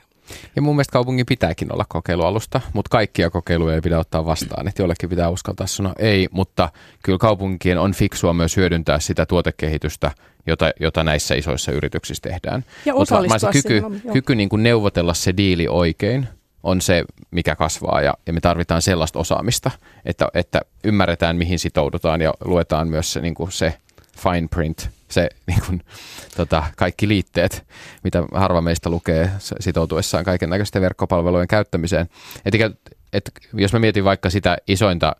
Ja mun mielestä kaupungin pitääkin olla kokeilualusta, mutta kaikkia kokeiluja ei pidä ottaa vastaan. Että jollekin pitää uskaltaa sanoa ei, mutta kyllä kaupunkien on fiksua myös hyödyntää sitä tuotekehitystä, jota, jota näissä isoissa yrityksissä tehdään. Ja osallistua kyky, kyky niin kuin neuvotella se diili oikein on se, mikä kasvaa ja, ja me tarvitaan sellaista osaamista, että, että ymmärretään, mihin sitoudutaan ja luetaan myös se, niin kuin se fine print, se niin kuin, tota, kaikki liitteet, mitä harva meistä lukee sitoutuessaan kaiken näköisten verkkopalvelujen käyttämiseen. Et, et, jos mä mietin vaikka sitä isointa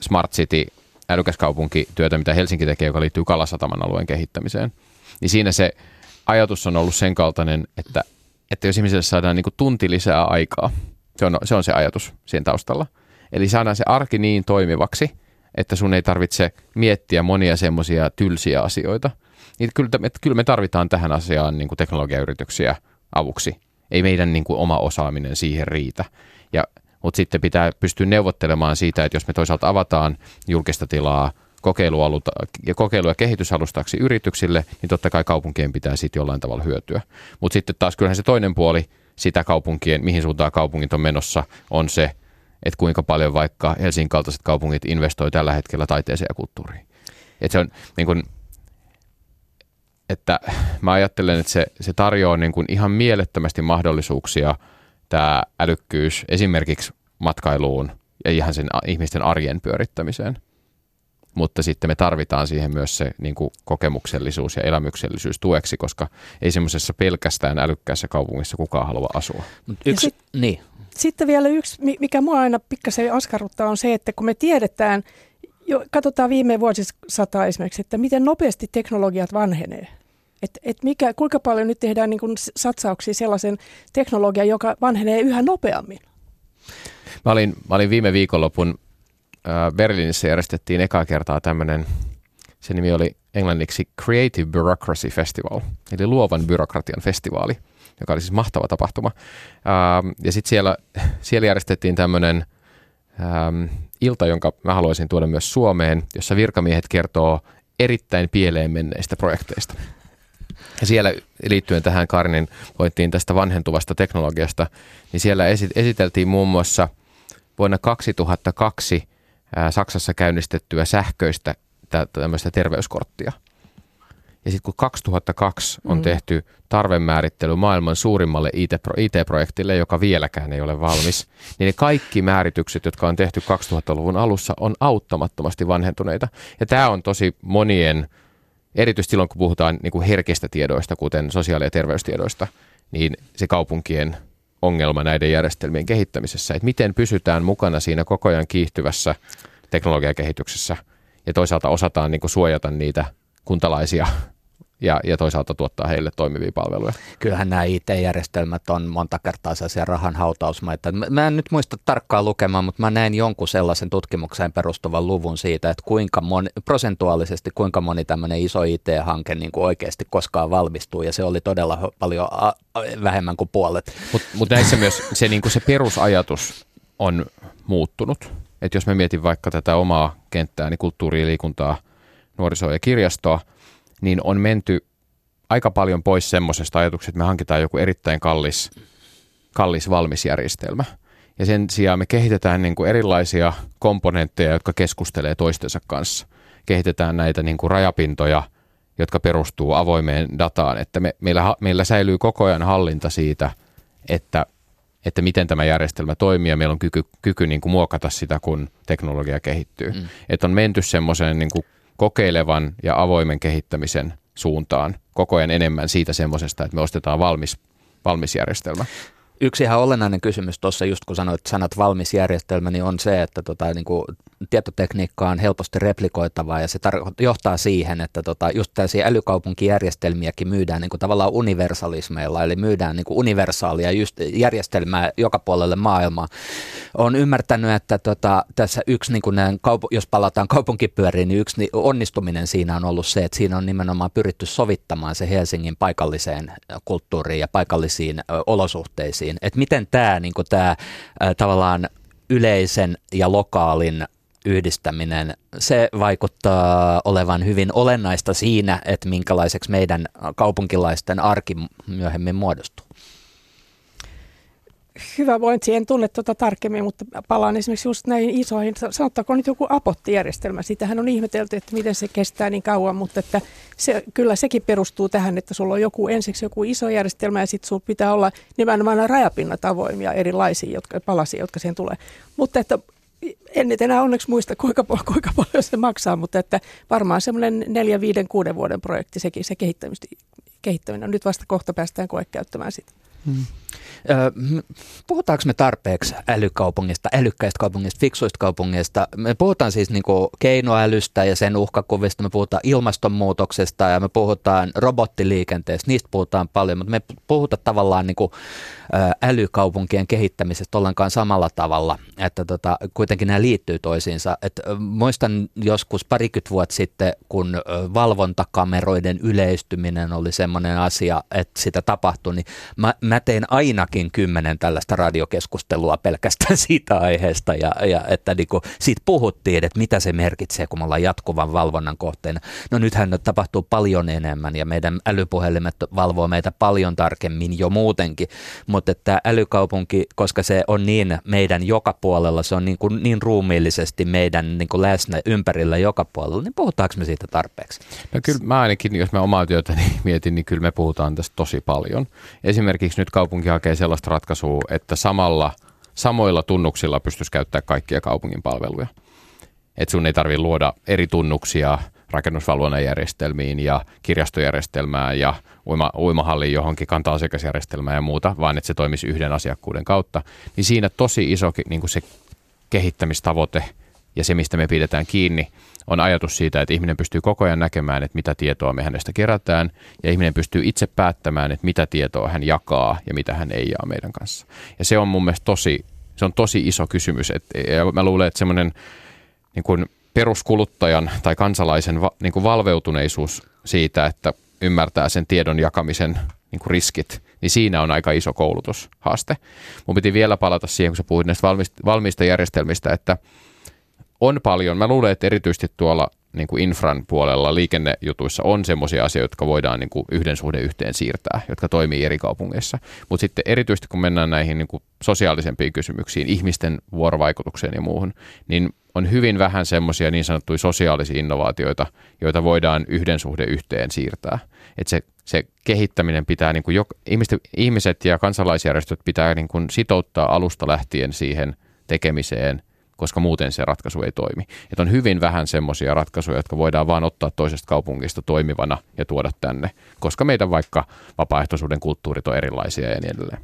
Smart City älykäskaupunkityötä, mitä Helsinki tekee, joka liittyy Kalasataman alueen kehittämiseen, niin siinä se ajatus on ollut sen kaltainen, että että jos ihmiselle saadaan niin kuin tunti lisää aikaa, se on, se on se ajatus siinä taustalla. Eli saadaan se arki niin toimivaksi, että sun ei tarvitse miettiä monia semmoisia tylsiä asioita. Niin kyllä, että kyllä me tarvitaan tähän asiaan niin kuin teknologiayrityksiä avuksi. Ei meidän niin kuin oma osaaminen siihen riitä. Ja, mutta sitten pitää pystyä neuvottelemaan siitä, että jos me toisaalta avataan julkista tilaa ja kokeilu- ja kehitysalustaksi yrityksille, niin totta kai kaupunkien pitää sitten jollain tavalla hyötyä. Mutta sitten taas kyllähän se toinen puoli sitä kaupunkien, mihin suuntaan kaupungit on menossa, on se, että kuinka paljon vaikka Helsingin kaltaiset kaupungit investoi tällä hetkellä taiteeseen ja kulttuuriin. Et se on niin kun, että mä ajattelen, että se, se tarjoaa niin kun ihan mielettömästi mahdollisuuksia tämä älykkyys esimerkiksi matkailuun ja ihan sen ihmisten arjen pyörittämiseen – mutta sitten me tarvitaan siihen myös se niin kuin kokemuksellisuus ja elämyksellisyys tueksi, koska ei semmoisessa pelkästään älykkäässä kaupungissa kukaan halua asua. Yksi, sit, niin. Sitten vielä yksi, mikä mua aina pikkasen askarruttaa, on se, että kun me tiedetään, jo, katsotaan viime vuosisataa esimerkiksi, että miten nopeasti teknologiat vanhenee. Et, et mikä, kuinka paljon nyt tehdään niin kuin satsauksia sellaisen teknologian, joka vanhenee yhä nopeammin? Mä olin, mä olin viime viikonlopun Berliinissä järjestettiin ekaa kertaa tämmöinen, se nimi oli englanniksi Creative Bureaucracy Festival, eli luovan byrokratian festivaali, joka oli siis mahtava tapahtuma. Ja sitten siellä, siellä järjestettiin tämmöinen ilta, jonka mä haluaisin tuoda myös Suomeen, jossa virkamiehet kertoo erittäin pieleen menneistä projekteista. Ja siellä liittyen tähän Karnin voittiin tästä vanhentuvasta teknologiasta, niin siellä esiteltiin muun muassa vuonna 2002 Saksassa käynnistettyä sähköistä tämmöistä terveyskorttia. Ja sitten kun 2002 on mm. tehty tarvemäärittely maailman suurimmalle IT-projektille, joka vieläkään ei ole valmis, niin ne kaikki määritykset, jotka on tehty 2000-luvun alussa, on auttamattomasti vanhentuneita. Ja tämä on tosi monien, erityisesti silloin kun puhutaan niin kuin herkistä tiedoista, kuten sosiaali- ja terveystiedoista, niin se kaupunkien ongelma näiden järjestelmien kehittämisessä, että miten pysytään mukana siinä koko ajan kiihtyvässä teknologiakehityksessä ja toisaalta osataan niin kuin suojata niitä kuntalaisia ja, ja toisaalta tuottaa heille toimivia palveluja. Kyllähän nämä IT-järjestelmät on monta kertaa sellaisia rahan hautausmaita. Mä en nyt muista tarkkaan lukemaan, mutta mä näin jonkun sellaisen tutkimukseen perustuvan luvun siitä, että kuinka moni, prosentuaalisesti kuinka moni tämmöinen iso IT-hanke niin kuin oikeasti koskaan valmistuu, ja se oli todella paljon a- vähemmän kuin puolet. Mutta mut näissä myös se, niin kuin se perusajatus on muuttunut. Et jos me mietin vaikka tätä omaa kenttää, niin kulttuuria, liikuntaa, nuorisoa ja kirjastoa, niin on menty aika paljon pois semmoisesta ajatuksesta, että me hankitaan joku erittäin kallis, kallis valmis järjestelmä. Ja sen sijaan me kehitetään niin kuin erilaisia komponentteja, jotka keskustelee toistensa kanssa. Kehitetään näitä niin kuin rajapintoja, jotka perustuu avoimeen dataan, että me, meillä, meillä säilyy koko ajan hallinta siitä, että, että miten tämä järjestelmä toimii ja meillä on kyky, kyky niin kuin muokata sitä, kun teknologia kehittyy. Mm. Että on menty semmoiseen niin kuin kokeilevan ja avoimen kehittämisen suuntaan koko ajan enemmän siitä semmoisesta, että me ostetaan valmis, valmis järjestelmä. Yksi ihan olennainen kysymys tuossa, just kun sanoit sanat valmis järjestelmä, niin on se, että tota, niin kuin tietotekniikka on helposti replikoitavaa ja se tar- johtaa siihen, että tota, just tällaisia älykaupunkijärjestelmiäkin myydään niin kuin tavallaan universalismeilla, eli myydään niin kuin universaalia just järjestelmää joka puolelle maailmaa. Olen ymmärtänyt, että tota, tässä yksi, niin kuin kaup- jos palataan kaupunkipyöriin, niin yksi onnistuminen siinä on ollut se, että siinä on nimenomaan pyritty sovittamaan se Helsingin paikalliseen kulttuuriin ja paikallisiin olosuhteisiin. Että miten tämä, niin kuin tämä tavallaan yleisen ja lokaalin yhdistäminen, se vaikuttaa olevan hyvin olennaista siinä, että minkälaiseksi meidän kaupunkilaisten arki myöhemmin muodostuu. Hyvä pointti, en tunne tuota tarkemmin, mutta palaan esimerkiksi just näihin isoihin, sanottaako nyt joku apottijärjestelmä, sitähän on ihmetelty, että miten se kestää niin kauan, mutta että se, kyllä sekin perustuu tähän, että sulla on joku ensiksi joku iso järjestelmä ja sitten sulla pitää olla nimenomaan rajapinnat avoimia erilaisia jotka, palasia, jotka siihen tulee. Mutta että en nyt enää onneksi muista, kuinka, kuinka paljon se maksaa, mutta että varmaan semmoinen neljä, viiden, kuuden vuoden projekti sekin, se kehittäminen. Nyt vasta kohta päästään koekäyttämään sitä. Hmm. Puhutaanko me tarpeeksi älykaupungista, älykkäistä kaupungeista, fiksuista kaupungeista? Me puhutaan siis niin keinoälystä ja sen uhkakuvista, me puhutaan ilmastonmuutoksesta ja me puhutaan robottiliikenteestä, niistä puhutaan paljon, mutta me puhutaan tavallaan niin kuin älykaupunkien kehittämisestä ollenkaan samalla tavalla, että tota, kuitenkin nämä liittyy toisiinsa. Et muistan joskus parikymmentä vuotta sitten, kun valvontakameroiden yleistyminen oli semmoinen asia, että sitä tapahtui, niin mä, mä tein ainakin kymmenen tällaista radiokeskustelua pelkästään siitä aiheesta ja, ja että niinku, siitä puhuttiin, että mitä se merkitsee, kun me ollaan jatkuvan valvonnan kohteena. No nythän tapahtuu paljon enemmän ja meidän älypuhelimet valvoo meitä paljon tarkemmin jo muutenkin, mutta että älykaupunki, koska se on niin meidän joka puolella, se on niin, kuin niin ruumiillisesti meidän niin kuin läsnä ympärillä joka puolella, niin puhutaanko me siitä tarpeeksi? No kyllä mä ainakin, jos mä omaa työtäni mietin, niin kyllä me puhutaan tästä tosi paljon. Esimerkiksi nyt kaupunki hakee sellaista ratkaisua, että samalla, samoilla tunnuksilla pystyisi käyttämään kaikkia kaupungin palveluja. Että sun ei tarvitse luoda eri tunnuksia rakennusvalvonnan järjestelmiin ja kirjastojärjestelmään ja uima, uimahalliin johonkin kanta-asiakasjärjestelmään ja muuta, vaan että se toimisi yhden asiakkuuden kautta. Niin siinä tosi iso niin kuin se kehittämistavoite ja se, mistä me pidetään kiinni, on ajatus siitä, että ihminen pystyy koko ajan näkemään, että mitä tietoa me hänestä kerätään, ja ihminen pystyy itse päättämään, että mitä tietoa hän jakaa ja mitä hän ei jaa meidän kanssa. Ja se on mun mielestä tosi, se on tosi iso kysymys, että, ja mä luulen, että semmoinen niin kuin peruskuluttajan tai kansalaisen va, niin kuin valveutuneisuus siitä, että ymmärtää sen tiedon jakamisen niin kuin riskit, niin siinä on aika iso koulutushaaste. Mun piti vielä palata siihen, kun sä puhuit näistä valmiista järjestelmistä, että on paljon, mä luulen, että erityisesti tuolla niin kuin infran puolella liikennejutuissa on semmoisia asioita, jotka voidaan niin kuin yhden suhde yhteen siirtää, jotka toimii eri kaupungeissa. Mutta sitten erityisesti kun mennään näihin niin kuin sosiaalisempiin kysymyksiin, ihmisten vuorovaikutukseen ja muuhun, niin on hyvin vähän semmoisia niin sanottuja sosiaalisia innovaatioita, joita voidaan yhden suhde yhteen siirtää. Et se, se kehittäminen pitää, niin kuin jo, ihmiset, ihmiset ja kansalaisjärjestöt pitää niin kuin sitouttaa alusta lähtien siihen tekemiseen, koska muuten se ratkaisu ei toimi. Et on hyvin vähän semmoisia ratkaisuja, jotka voidaan vaan ottaa toisesta kaupungista toimivana ja tuoda tänne, koska meidän vaikka vapaaehtoisuuden kulttuurit on erilaisia ja niin edelleen.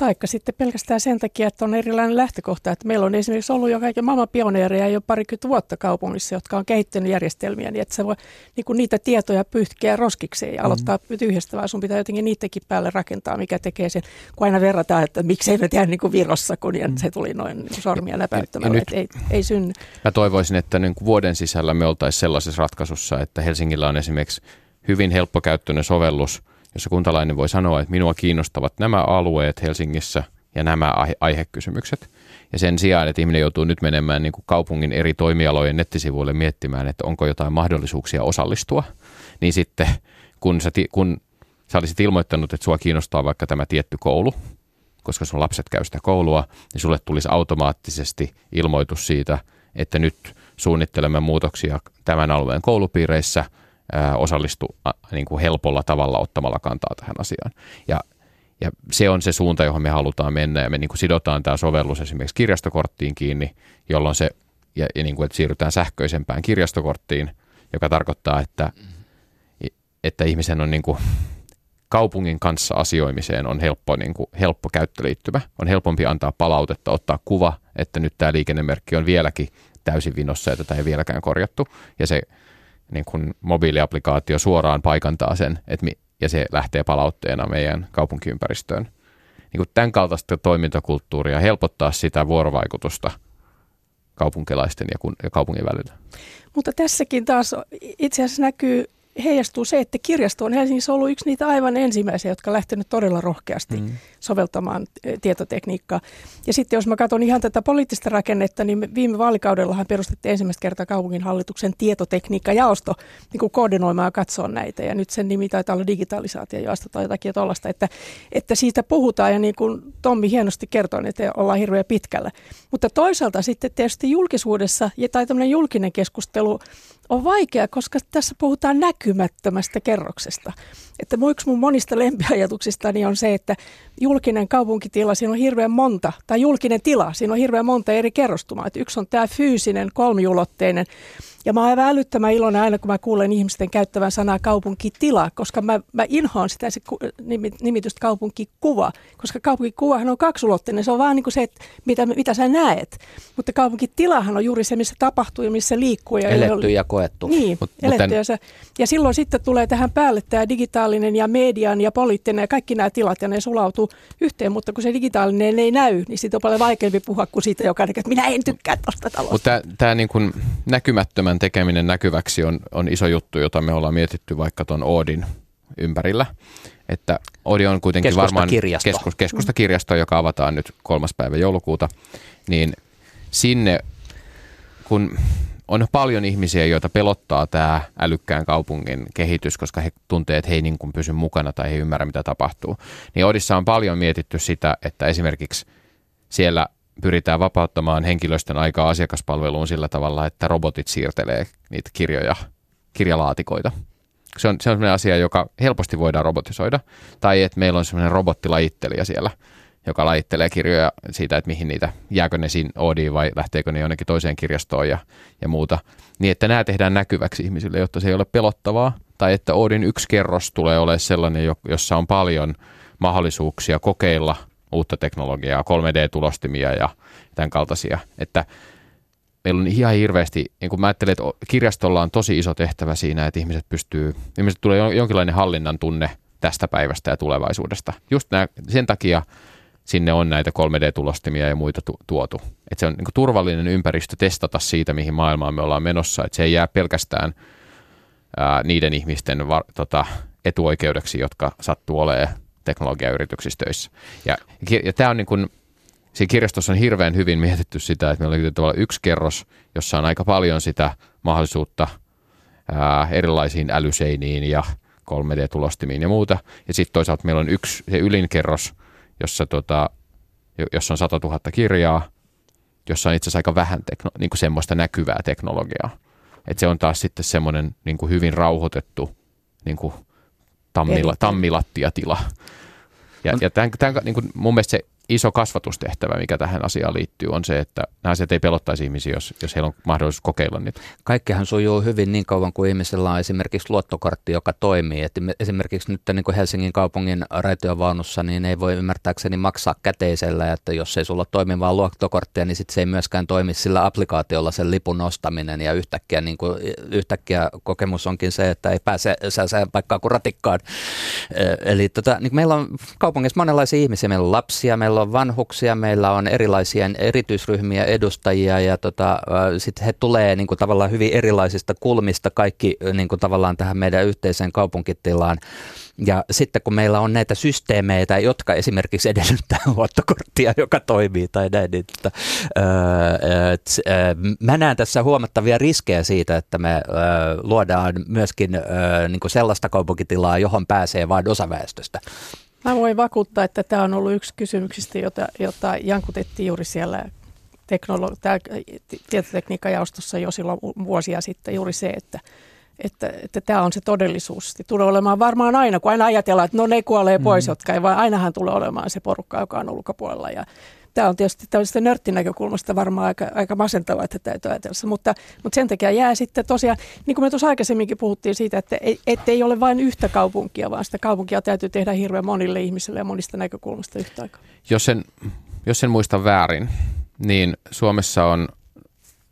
Taikka sitten pelkästään sen takia, että on erilainen lähtökohta. Että meillä on esimerkiksi ollut jo kaiken maailman pioneereja jo parikymmentä vuotta kaupungissa, jotka on kehittänyt järjestelmiä, niin että se voi niin kuin niitä tietoja pyyhkiä roskikseen ja aloittaa mm. tyhjästä, vaan sun pitää jotenkin niidenkin päälle rakentaa, mikä tekee sen, kun aina verrataan, että miksei me tehdä niin kuin Virossa, kun mm. se tuli noin niin sormia läpäyttämällä, että ei, ei synny. Mä toivoisin, että niin kuin vuoden sisällä me oltaisiin sellaisessa ratkaisussa, että Helsingillä on esimerkiksi hyvin helppokäyttöinen sovellus, jossa kuntalainen voi sanoa, että minua kiinnostavat nämä alueet Helsingissä ja nämä aihe- aihekysymykset. Ja sen sijaan, että ihminen joutuu nyt menemään niin kuin kaupungin eri toimialojen nettisivuille miettimään, että onko jotain mahdollisuuksia osallistua, niin sitten kun sä, kun sä olisit ilmoittanut, että sua kiinnostaa vaikka tämä tietty koulu, koska sun lapset käy sitä koulua, niin sulle tulisi automaattisesti ilmoitus siitä, että nyt suunnittelemme muutoksia tämän alueen koulupiireissä – osallistu niin kuin helpolla tavalla ottamalla kantaa tähän asiaan. Ja, ja se on se suunta, johon me halutaan mennä ja me niin kuin sidotaan tämä sovellus esimerkiksi kirjastokorttiin kiinni, jolloin se, ja, ja niin kuin, että siirrytään sähköisempään kirjastokorttiin, joka tarkoittaa, että, että ihmisen on niin kuin, kaupungin kanssa asioimiseen on helppo, niin kuin, helppo käyttöliittymä. On helpompi antaa palautetta, ottaa kuva, että nyt tämä liikennemerkki on vieläkin täysin vinossa ja tätä ei vieläkään korjattu. Ja se niin kuin mobiiliaplikaatio suoraan paikantaa sen, että mi- ja se lähtee palautteena meidän kaupunkiympäristöön. Niin kuin tämän kaltaista toimintakulttuuria helpottaa sitä vuorovaikutusta kaupunkilaisten ja, kun, ja kaupungin välillä. Mutta tässäkin taas itse asiassa näkyy heijastuu se, että kirjasto on Helsingissä ollut yksi niitä aivan ensimmäisiä, jotka on lähtenyt todella rohkeasti mm. soveltamaan eh, tietotekniikkaa. Ja sitten jos mä katson ihan tätä poliittista rakennetta, niin viime vaalikaudellahan perustettiin ensimmäistä kertaa kaupunginhallituksen tietotekniikkajaosto niin kuin koordinoimaan ja katsoa näitä. Ja nyt sen nimi taitaa olla digitalisaatiojaosto tai jotakin tuollaista, että, että siitä puhutaan ja niin kuin Tommi hienosti kertoi, että ollaan hirveän pitkällä. Mutta toisaalta sitten tietysti julkisuudessa tai tämmöinen julkinen keskustelu on vaikea, koska tässä puhutaan näkymättömästä kerroksesta. Että yksi mun monista lempiajatuksistani on se, että julkinen kaupunkitila, siinä on hirveän monta, tai julkinen tila, siinä on hirveän monta eri kerrostumaa. Että yksi on tämä fyysinen, kolmiulotteinen ja mä oon aivan älyttömän iloinen aina, kun mä kuulen ihmisten käyttävän sanaa kaupunkitila, koska mä, mä inhoan sitä se nimitystä kaupunkikuva, koska kaupunkikuvahan on kaksulotteinen, se on vaan niin kuin se, että mitä, mitä sä näet. Mutta kaupunkitilahan on juuri se, missä tapahtuu ja missä liikkuu. Ja eletty ja koettu. Niin, Mut, eletty mutta... ja, se, ja silloin sitten tulee tähän päälle tämä digitaalinen ja median ja poliittinen ja kaikki nämä tilat ja ne sulautuu yhteen, mutta kun se digitaalinen ei näy, niin siitä on paljon vaikeampi puhua kuin siitä, joka että minä en tykkää tuosta talosta. Mutta tämä niin näkymättömän enemmän tekeminen näkyväksi on, on iso juttu, jota me ollaan mietitty vaikka tuon Oodin ympärillä. Että Oodi on kuitenkin varmaan keskus, keskustakirjasto, joka avataan nyt kolmas päivä joulukuuta, niin sinne, kun on paljon ihmisiä, joita pelottaa tämä älykkään kaupungin kehitys, koska he tuntee, että he ei niin kuin pysy mukana tai he ei ymmärrä, mitä tapahtuu. Niin Odissa on paljon mietitty sitä, että esimerkiksi siellä pyritään vapauttamaan henkilöstön aikaa asiakaspalveluun sillä tavalla, että robotit siirtelee niitä kirjoja, kirjalaatikoita. Se on, se on sellainen asia, joka helposti voidaan robotisoida. Tai että meillä on sellainen robottilajittelija siellä, joka lajittelee kirjoja siitä, että mihin niitä, jääkö ne siinä Oodiin vai lähteekö ne jonnekin toiseen kirjastoon ja, ja muuta. Niin, että nämä tehdään näkyväksi ihmisille, jotta se ei ole pelottavaa. Tai että Oodin yksi kerros tulee olemaan sellainen, jossa on paljon mahdollisuuksia kokeilla – uutta teknologiaa, 3D-tulostimia ja tämän kaltaisia. Että meillä on ihan hirveästi, niin kuin mä ajattelen, että kirjastolla on tosi iso tehtävä siinä, että ihmiset pystyy, ihmiset tulee jonkinlainen hallinnan tunne tästä päivästä ja tulevaisuudesta. Just nää, sen takia sinne on näitä 3D-tulostimia ja muita tu- tuotu. Että se on niin turvallinen ympäristö testata siitä, mihin maailmaan me ollaan menossa. Että se ei jää pelkästään ää, niiden ihmisten var, tota, etuoikeudeksi, jotka sattuu olemaan teknologiayrityksissä töissä. Ja, ja tämä on niin kuin, siinä kirjastossa on hirveän hyvin mietitty sitä, että meillä on tavallaan yksi kerros, jossa on aika paljon sitä mahdollisuutta ää, erilaisiin älyseiniin ja 3D-tulostimiin ja muuta. Ja sitten toisaalta meillä on yksi, se ylin kerros, jossa, tota, jossa on 100 000 kirjaa, jossa on itse asiassa aika vähän tekno, niin kuin semmoista näkyvää teknologiaa. Et se on taas sitten semmoinen niin kuin hyvin rauhoitettu niin kuin tammila, tammilattiatila. Ja, ja tämän, tämän, niin kuin mun mielestä se iso kasvatustehtävä, mikä tähän asiaan liittyy, on se, että nämä asiat ei pelottaisi ihmisiä, jos, jos heillä on mahdollisuus kokeilla niitä. Kaikkihan sujuu hyvin niin kauan kuin ihmisellä on esimerkiksi luottokortti, joka toimii. Et esimerkiksi nyt niin kuin Helsingin kaupungin raitiovaunussa, niin ei voi ymmärtääkseni maksaa käteisellä, että jos ei sulla ole toimivaa luottokorttia, niin sit se ei myöskään toimi sillä applikaatiolla sen lipun nostaminen ja yhtäkkiä, niin kuin, yhtäkkiä kokemus onkin se, että ei pääse sellaiseen paikkaan kuin ratikkaan. Eli tota, niin meillä on kaupungissa monenlaisia ihmisiä, meillä on lapsia, meillä on vanhuksia, meillä on erilaisia erityisryhmiä edustajia ja tota, sitten he tulee niin kuin tavallaan hyvin erilaisista kulmista kaikki niin kuin tavallaan tähän meidän yhteiseen kaupunkitilaan. Ja sitten kun meillä on näitä systeemeitä, jotka esimerkiksi edellyttää luottokorttia, joka toimii tai näin, niin että, öö, et, öö, mä näen tässä huomattavia riskejä siitä, että me öö, luodaan myöskin öö, niin kuin sellaista kaupunkitilaa, johon pääsee vain osa väestöstä. Mä voin vakuuttaa, että tämä on ollut yksi kysymyksistä, jota, jota jankutettiin juuri siellä teknolo- tietotekniikkajaostossa jo silloin vuosia sitten, juuri se, että että, että tämä on se todellisuus. Se tulee olemaan varmaan aina, kun aina ajatellaan, että no ne kuolee pois, mm. jotka ei, vaan ainahan tulee olemaan se porukka, joka on ulkopuolella. Ja tämä on tietysti tällaisesta nörttinäkökulmasta varmaan aika, aika masentavaa, että täytyy ajatella. Mutta, mutta sen takia jää sitten tosiaan, niin kuin me tuossa aikaisemminkin puhuttiin siitä, että ei, ei ole vain yhtä kaupunkia, vaan sitä kaupunkia täytyy tehdä hirveän monille ihmisille ja monista näkökulmasta yhtä aikaa. Jos en, jos en muista väärin, niin Suomessa on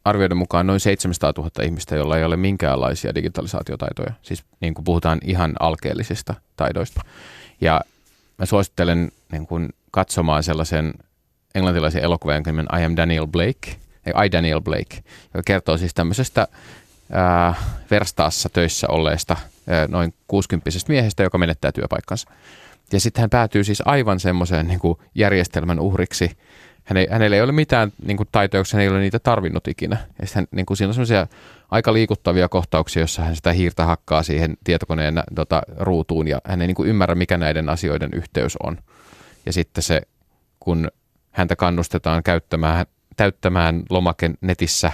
arvioiden mukaan noin 700 000 ihmistä, joilla ei ole minkäänlaisia digitalisaatiotaitoja. Siis niin kuin puhutaan ihan alkeellisista taidoista. Ja mä suosittelen niin kuin katsomaan sellaisen englantilaisen elokuvan nimen I am Daniel Blake, I Daniel Blake, joka kertoo siis tämmöisestä ää, verstaassa töissä olleesta ää, noin 60 miehestä, joka menettää työpaikkansa. Ja sitten hän päätyy siis aivan semmoiseen niin järjestelmän uhriksi, hän ei, hänellä ei ole mitään niin kuin, taitoja, hän ei ole niitä tarvinnut ikinä. Ja hän, niin kuin, siinä on sellaisia aika liikuttavia kohtauksia, jossa hän sitä hiirtä hakkaa siihen tietokoneen tota, ruutuun ja hän ei niin kuin, ymmärrä, mikä näiden asioiden yhteys on. Ja sitten se, kun häntä kannustetaan käyttämään, täyttämään lomake netissä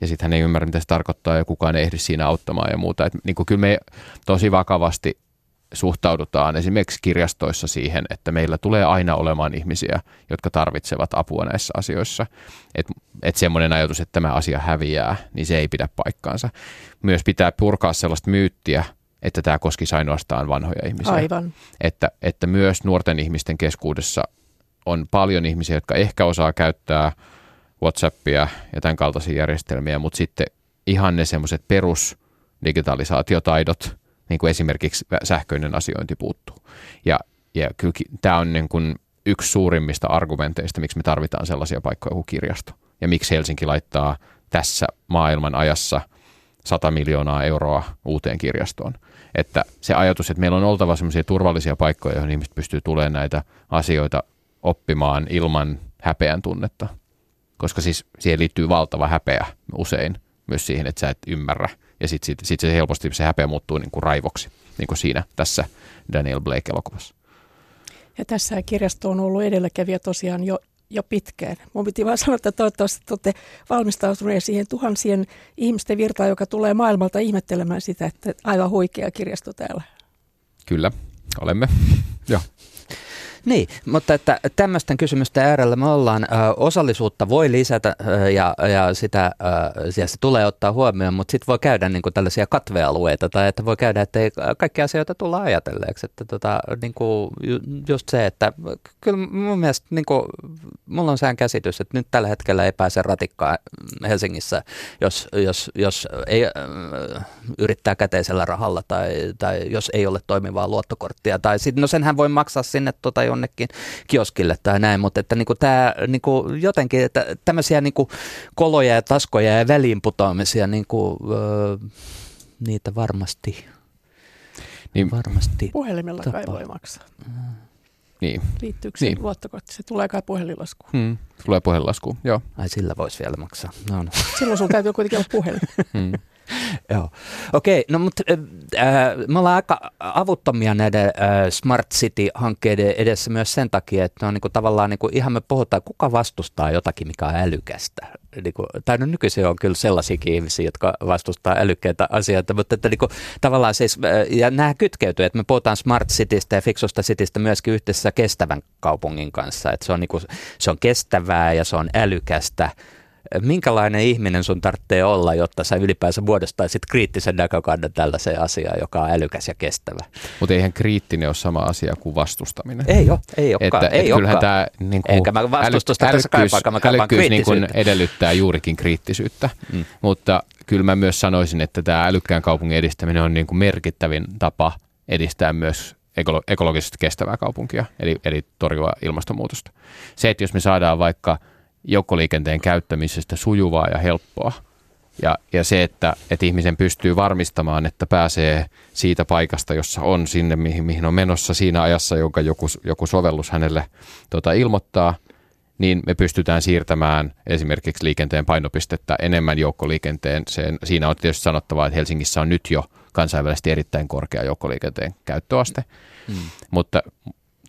ja sitten hän ei ymmärrä, mitä se tarkoittaa ja kukaan ei ehdi siinä auttamaan ja muuta. Et, niin kuin, kyllä me tosi vakavasti suhtaudutaan esimerkiksi kirjastoissa siihen, että meillä tulee aina olemaan ihmisiä, jotka tarvitsevat apua näissä asioissa. Että et semmoinen ajatus, että tämä asia häviää, niin se ei pidä paikkaansa. Myös pitää purkaa sellaista myyttiä, että tämä koskisi ainoastaan vanhoja ihmisiä. Aivan. Että, että myös nuorten ihmisten keskuudessa on paljon ihmisiä, jotka ehkä osaa käyttää WhatsAppia ja tämän kaltaisia järjestelmiä, mutta sitten ihan ne semmoiset perus digitalisaatiotaidot – niin kuin esimerkiksi sähköinen asiointi puuttuu. Ja, ja kyllä tämä on niin kuin yksi suurimmista argumenteista, miksi me tarvitaan sellaisia paikkoja kuin kirjasto. Ja miksi Helsinki laittaa tässä maailman ajassa 100 miljoonaa euroa uuteen kirjastoon. Että se ajatus, että meillä on oltava sellaisia turvallisia paikkoja, joihin ihmiset pystyy tulemaan näitä asioita oppimaan ilman häpeän tunnetta. Koska siis siihen liittyy valtava häpeä usein myös siihen, että sä et ymmärrä – ja sitten sit, sit se helposti se häpeä muuttuu niin kuin raivoksi, niin kuin siinä tässä Daniel Blake-elokuvassa. Ja tässä kirjasto on ollut edelläkävijä tosiaan jo, jo pitkään. Mun piti vaan sanoa, että toivottavasti olette valmistautuneet siihen tuhansien ihmisten virtaan, joka tulee maailmalta ihmettelemään sitä, että aivan huikea kirjasto täällä. Kyllä, olemme. Joo. Niin, mutta että tämmöisten kysymysten äärellä me ollaan. Ö, osallisuutta voi lisätä ö, ja, ja sitä ö, ja se tulee ottaa huomioon, mutta sitten voi käydä niin kuin tällaisia katvealueita tai että voi käydä, että ei kaikkia asioita tulla ajatelleeksi. Että tota, niin kuin just se, että kyllä mun mielestä niin kuin, mulla on sään käsitys, että nyt tällä hetkellä ei pääse ratikkaan Helsingissä, jos, jos, jos ei yrittää käteisellä rahalla tai, tai jos ei ole toimivaa luottokorttia. Tai sit, no senhän voi maksaa sinne tota, jonnekin kioskille tai näin, mutta että niinku tämä niinku jotenkin, että tämmöisiä niinku koloja ja taskoja ja väliinputoamisia, niinku, öö, niitä varmasti, niin, varmasti Puhelimella kai voi maksaa. Niin. Liittyykö se Niin. luottokortti? Se tulee kai puhelinlaskuun. Hmm. Tulee puhelinlasku, joo. Ai sillä voisi vielä maksaa. No, no. Silloin sulla täytyy kuitenkin olla puhelin. Hmm. Joo. Okei, no mutta äh, me ollaan aika avuttomia näiden äh, Smart City-hankkeiden edessä myös sen takia, että on niinku tavallaan niinku, ihan me puhutaan, kuka vastustaa jotakin, mikä on älykästä. Niinku, tai no nykyisin on kyllä sellaisiakin ihmisiä, jotka vastustaa älykkäitä asioita, mutta että niinku, tavallaan siis, äh, ja nämä kytkeytyy, että me puhutaan Smart Citystä ja fiksusta citystä myöskin yhteisessä kestävän kaupungin kanssa, että se on, niinku, se on kestävää ja se on älykästä minkälainen ihminen sun tarvitsee olla, jotta sä ylipäänsä muodostaisit kriittisen näkökannan tällaiseen asiaan, joka on älykäs ja kestävä. Mutta eihän kriittinen ole sama asia kuin vastustaminen. Ei ole, ei olekaan. Että, ei et kyllähän tämä niin kuin, Enkä mä vastustusta äly, tässä kaipaan, mä kaipaan niin kuin edellyttää juurikin kriittisyyttä, mm. mutta kyllä mä myös sanoisin, että tämä älykkään kaupungin edistäminen on niin kuin merkittävin tapa edistää myös ekologisesti kestävää kaupunkia, eli, eli torjua ilmastonmuutosta. Se, että jos me saadaan vaikka – joukkoliikenteen käyttämisestä sujuvaa ja helppoa. Ja, ja se, että, että ihmisen pystyy varmistamaan, että pääsee siitä paikasta, jossa on sinne, mihin, mihin on menossa siinä ajassa, jonka joku, joku sovellus hänelle tuota, ilmoittaa, niin me pystytään siirtämään esimerkiksi liikenteen painopistettä enemmän joukkoliikenteen. Sen, siinä on tietysti sanottavaa, että Helsingissä on nyt jo kansainvälisesti erittäin korkea joukkoliikenteen käyttöaste, hmm. mutta,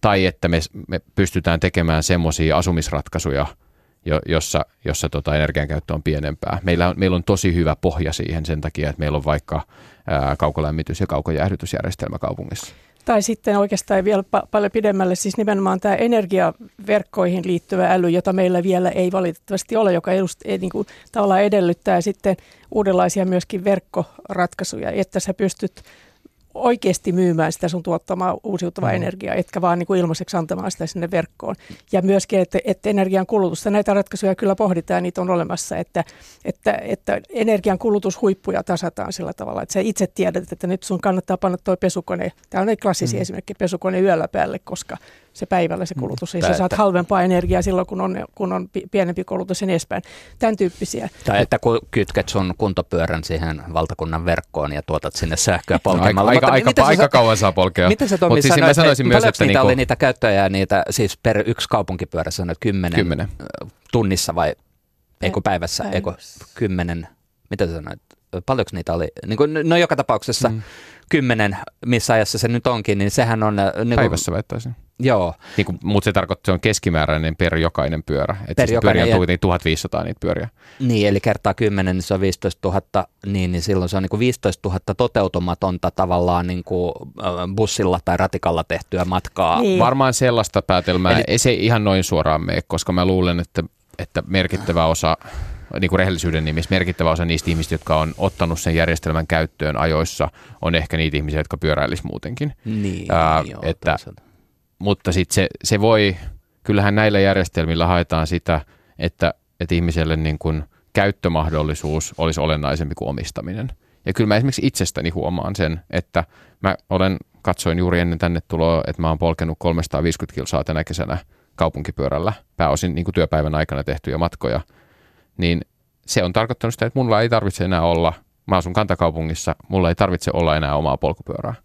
tai että me, me pystytään tekemään semmoisia asumisratkaisuja – jo, jossa, jossa tota energiankäyttö on pienempää. Meillä on, meillä on tosi hyvä pohja siihen sen takia, että meillä on vaikka ää, kaukolämmitys- ja kaukojäähdytysjärjestelmä kaupungissa. Tai sitten oikeastaan vielä pa- paljon pidemmälle, siis nimenomaan tämä energiaverkkoihin liittyvä äly, jota meillä vielä ei valitettavasti ole, joka edust, ei, niin kuin, tavallaan edellyttää sitten uudenlaisia myöskin verkkoratkaisuja, että sä pystyt oikeasti myymään sitä sun tuottamaa uusiutuvaa mm. energiaa, etkä vaan niin kuin ilmaiseksi antamaan sitä sinne verkkoon. Ja myöskin, että, että energian kulutusta, näitä ratkaisuja kyllä pohditaan, niitä on olemassa, että, että, että energian kulutushuippuja tasataan sillä tavalla, että sä itse tiedät, että nyt sun kannattaa panna tuo pesukone, tämä on klassisia mm. esimerkki, pesukone yöllä päälle, koska se päivällä se mm. kulutus. Ja sä saat halvempaa energiaa silloin, kun on, kun on pienempi kulutus ja niin edespäin. Tämän tyyppisiä. Tai että kun kytket sun kuntopyörän siihen valtakunnan verkkoon ja tuotat sinne sähköä polkemalla. No, aika, aika, aika, aika kauan saa polkea. Miten se Tomi siis sanoi, sanoisin myös, että niitä niinku... oli niitä käyttäjää niitä, siis per yksi kaupunkipyörä sanoit kymmenen, kymmenen. tunnissa vai eikö päivässä, eikö kymmenen, mitä sä sanoit, paljonko niitä oli? Niin kuin, no joka tapauksessa mm. kymmenen, missä ajassa se nyt onkin, niin sehän on... Niin kuin, Päivässä väittäisin. Joo. Niin kuin, mutta se tarkoittaa, että se on keskimääräinen per jokainen pyörä. Että per siis jokainen, pyöriä on kuitenkin 1500 niitä pyöriä. Niin, eli kertaa 10, niin se on 15 000, niin, niin silloin se on niin kuin 15 000 toteutumatonta tavallaan niin kuin bussilla tai ratikalla tehtyä matkaa. Niin. Varmaan sellaista päätelmää, eli, ei se ihan noin suoraan mene, koska mä luulen, että, että merkittävä osa niin kuin rehellisyyden nimissä merkittävä osa niistä ihmistä, jotka on ottanut sen järjestelmän käyttöön ajoissa, on ehkä niitä ihmisiä, jotka pyöräilisivät muutenkin. Niin, Ää, joo, että, mutta sitten se, se voi, kyllähän näillä järjestelmillä haetaan sitä, että, että ihmiselle niin kuin käyttömahdollisuus olisi olennaisempi kuin omistaminen. Ja kyllä mä esimerkiksi itsestäni huomaan sen, että mä olen, katsoin juuri ennen tänne tuloa, että mä oon polkenut 350 kilsaa tänä kesänä kaupunkipyörällä, pääosin niin kuin työpäivän aikana tehtyjä matkoja, niin se on tarkoittanut sitä, että mulla ei tarvitse enää olla, mä asun kantakaupungissa, mulla ei tarvitse olla enää omaa polkupyörää.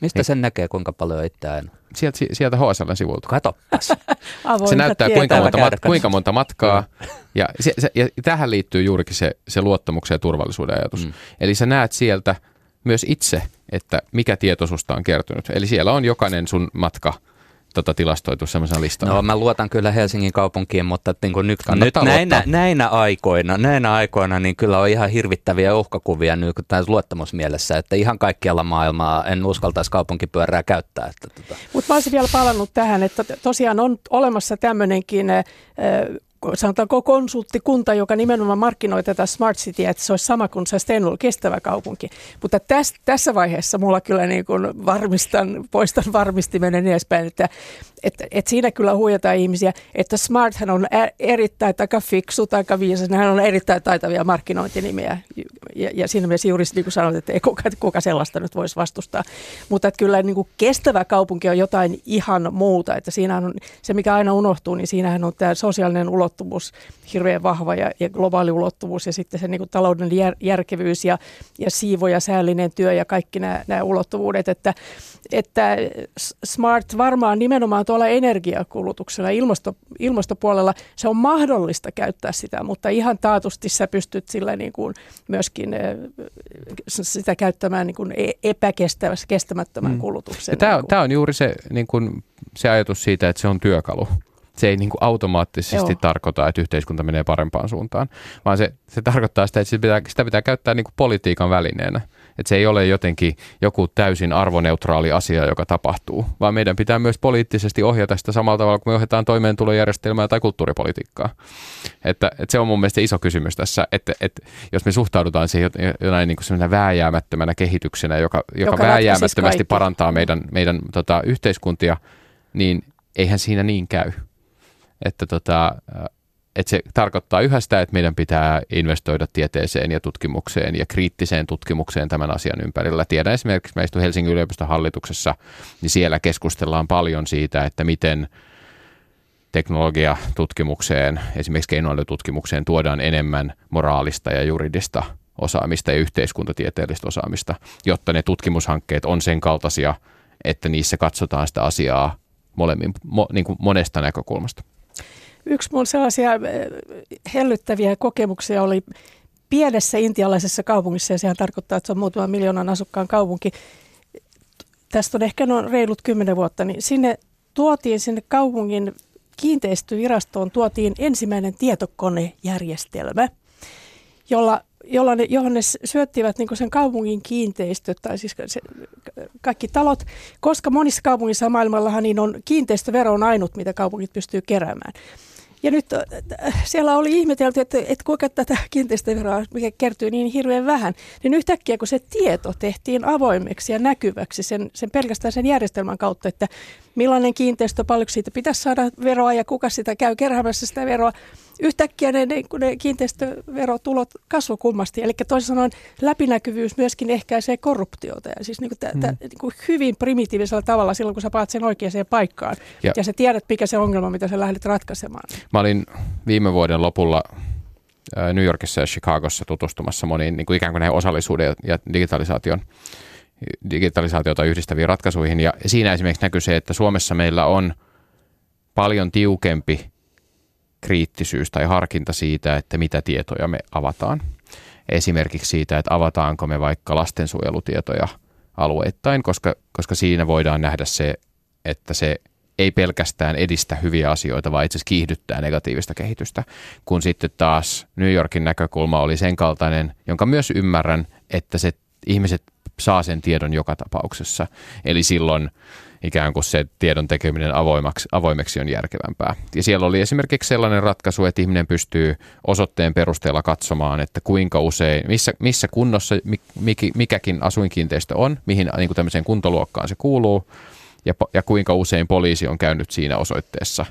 Mistä niin. sen näkee, kuinka paljon itseään? Sieltä, sieltä HSL sivulta. Katoppas. se näyttää kuinka monta, mat, kuinka monta matkaa. ja, se, se, ja tähän liittyy juurikin se, se luottamuksen ja turvallisuuden ajatus. Mm. Eli sä näet sieltä myös itse, että mikä tieto susta on kertynyt. Eli siellä on jokainen sun matka – tota, tilastoitu semmoisena listalla? No mä luotan kyllä Helsingin kaupunkiin, mutta niin kuin nyt, nyt näinä, näinä, aikoina, näinä aikoina niin kyllä on ihan hirvittäviä uhkakuvia nyt tässä luottamusmielessä, että ihan kaikkialla maailmaa en uskaltaisi kaupunkipyörää käyttää. Että, tota. Mutta mä olisin vielä palannut tähän, että tosiaan on olemassa tämmöinenkin sanotaanko konsulttikunta, joka nimenomaan markkinoi tätä Smart Cityä, että se olisi sama kuin Sustainable, kestävä kaupunki. Mutta täs, tässä vaiheessa mulla kyllä niin kuin varmistan, poistan varmistimen edespäin, että, että, että siinä kyllä huijataan ihmisiä, että Smarthan on erittäin taika fiksu, taika viisas, hän on erittäin taitavia markkinointinimiä. Ja, ja siinä mielessä juuri niin kuin sanoit, että ei kuka, kuka sellaista nyt voisi vastustaa. Mutta että kyllä niin kuin kestävä kaupunki on jotain ihan muuta, että siinä on se, mikä aina unohtuu, niin siinähän on tämä sosiaalinen ulottuvuus ulottuvuus hirveän vahva ja, ja globaali ulottuvuus ja sitten se niin kuin talouden jär, järkevyys ja, ja siivo ja säällinen työ ja kaikki nämä, nämä ulottuvuudet, että, että smart varmaan nimenomaan tuolla energiakulutuksella ilmasto, ilmastopuolella se on mahdollista käyttää sitä, mutta ihan taatusti sä pystyt sillä niin kuin myöskin sitä käyttämään niin kuin e-, epäkestävässä, kestämättömän mm. kulutuksen. Tämä, on, tämä on juuri se, niin kuin, se ajatus siitä, että se on työkalu se ei niin kuin automaattisesti Joo. tarkoita, että yhteiskunta menee parempaan suuntaan, vaan se, se tarkoittaa sitä, että sitä pitää, sitä pitää käyttää niin kuin politiikan välineenä. Että se ei ole jotenkin joku täysin arvoneutraali asia, joka tapahtuu, vaan meidän pitää myös poliittisesti ohjata sitä samalla tavalla kuin me ohjataan toimeentulojärjestelmää tai kulttuuripolitiikkaa. Että, että se on mun mielestä iso kysymys tässä, että, että jos me suhtaudutaan siihen jonain niin kuin vääjäämättömänä kehityksenä, joka, joka, joka vääjäämättömästi parantaa meidän, meidän tota, yhteiskuntia, niin eihän siinä niin käy. Että tota, että se tarkoittaa yhä sitä, että meidän pitää investoida tieteeseen ja tutkimukseen ja kriittiseen tutkimukseen tämän asian ympärillä. Tiedän esimerkiksi meistä Helsingin yliopiston hallituksessa, niin siellä keskustellaan paljon siitä, että miten teknologiatutkimukseen, esimerkiksi keinoälytutkimukseen tuodaan enemmän moraalista ja juridista osaamista ja yhteiskuntatieteellistä osaamista, jotta ne tutkimushankkeet on sen kaltaisia, että niissä katsotaan sitä asiaa molemmin, mo, niin kuin monesta näkökulmasta. Yksi mun sellaisia äh, hellyttäviä kokemuksia oli pienessä intialaisessa kaupungissa, ja sehän tarkoittaa, että se on muutaman miljoonan asukkaan kaupunki. Tästä on ehkä noin reilut kymmenen vuotta, niin sinne tuotiin sinne kaupungin kiinteistövirastoon tuotiin ensimmäinen tietokonejärjestelmä, jolla, jolla ne, johon ne syöttivät niin sen kaupungin kiinteistöt, tai siis se, kaikki talot, koska monissa kaupungissa maailmallahan niin on kiinteistövero on ainut, mitä kaupungit pystyy keräämään. Ja nyt äh, siellä oli ihmetelty, että, että kuinka tätä kiinteistöveroa, mikä kertyy niin hirveän vähän, niin yhtäkkiä kun se tieto tehtiin avoimeksi ja näkyväksi sen, sen pelkästään sen järjestelmän kautta, että millainen kiinteistö, paljonko siitä pitäisi saada veroa ja kuka sitä käy keräämässä sitä veroa, yhtäkkiä ne, ne, ne kiinteistöverotulot kasvoi kummasti. Eli toisin sanoen läpinäkyvyys myöskin ehkäisee korruptiota. Ja siis niin kuin t- mm. niin kuin hyvin primitiivisellä tavalla silloin, kun sä paat sen oikeaan paikkaan. Ja, ja sä tiedät, mikä se ongelma, mitä sä lähdet ratkaisemaan. Mä olin viime vuoden lopulla New Yorkissa ja Chicagossa tutustumassa moniin niin kuin ikään kuin näihin osallisuuden ja digitalisaation digitalisaatiota yhdistäviin ratkaisuihin. Ja siinä esimerkiksi näkyy se, että Suomessa meillä on paljon tiukempi kriittisyys tai harkinta siitä, että mitä tietoja me avataan. Esimerkiksi siitä, että avataanko me vaikka lastensuojelutietoja alueittain, koska, koska siinä voidaan nähdä se, että se ei pelkästään edistä hyviä asioita, vaan itse asiassa kiihdyttää negatiivista kehitystä. Kun sitten taas New Yorkin näkökulma oli sen kaltainen, jonka myös ymmärrän, että se ihmiset saa sen tiedon joka tapauksessa. Eli silloin ikään kuin se tiedon tekeminen avoimaksi, avoimeksi on järkevämpää. Ja siellä oli esimerkiksi sellainen ratkaisu, että ihminen pystyy osoitteen perusteella katsomaan, että kuinka usein, missä, missä kunnossa mikäkin asuinkiinteistö on, mihin niin kuin tämmöiseen kuntoluokkaan se kuuluu, ja, ja kuinka usein poliisi on käynyt siinä osoitteessa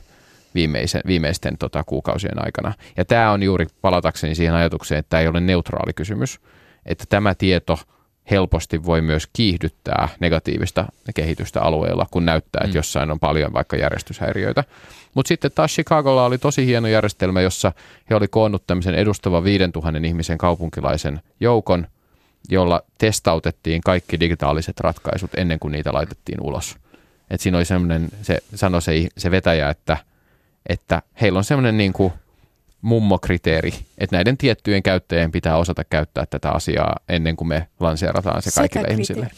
viimeisen, viimeisten tota, kuukausien aikana. Ja tämä on juuri palatakseni siihen ajatukseen, että tämä ei ole neutraali kysymys, että tämä tieto – helposti voi myös kiihdyttää negatiivista kehitystä alueella, kun näyttää, että mm. jossain on paljon vaikka järjestyshäiriöitä. Mutta sitten taas Chicagolla oli tosi hieno järjestelmä, jossa he oli koonnut tämmöisen edustavan 5000 ihmisen kaupunkilaisen joukon, jolla testautettiin kaikki digitaaliset ratkaisut ennen kuin niitä laitettiin ulos. Et siinä oli semmoinen, se sanoi se, se vetäjä, että, että heillä on semmoinen niin kuin – mummokriteeri, että näiden tiettyjen käyttäjien pitää osata käyttää tätä asiaa ennen kuin me lanseerataan se kaikille ihmisille.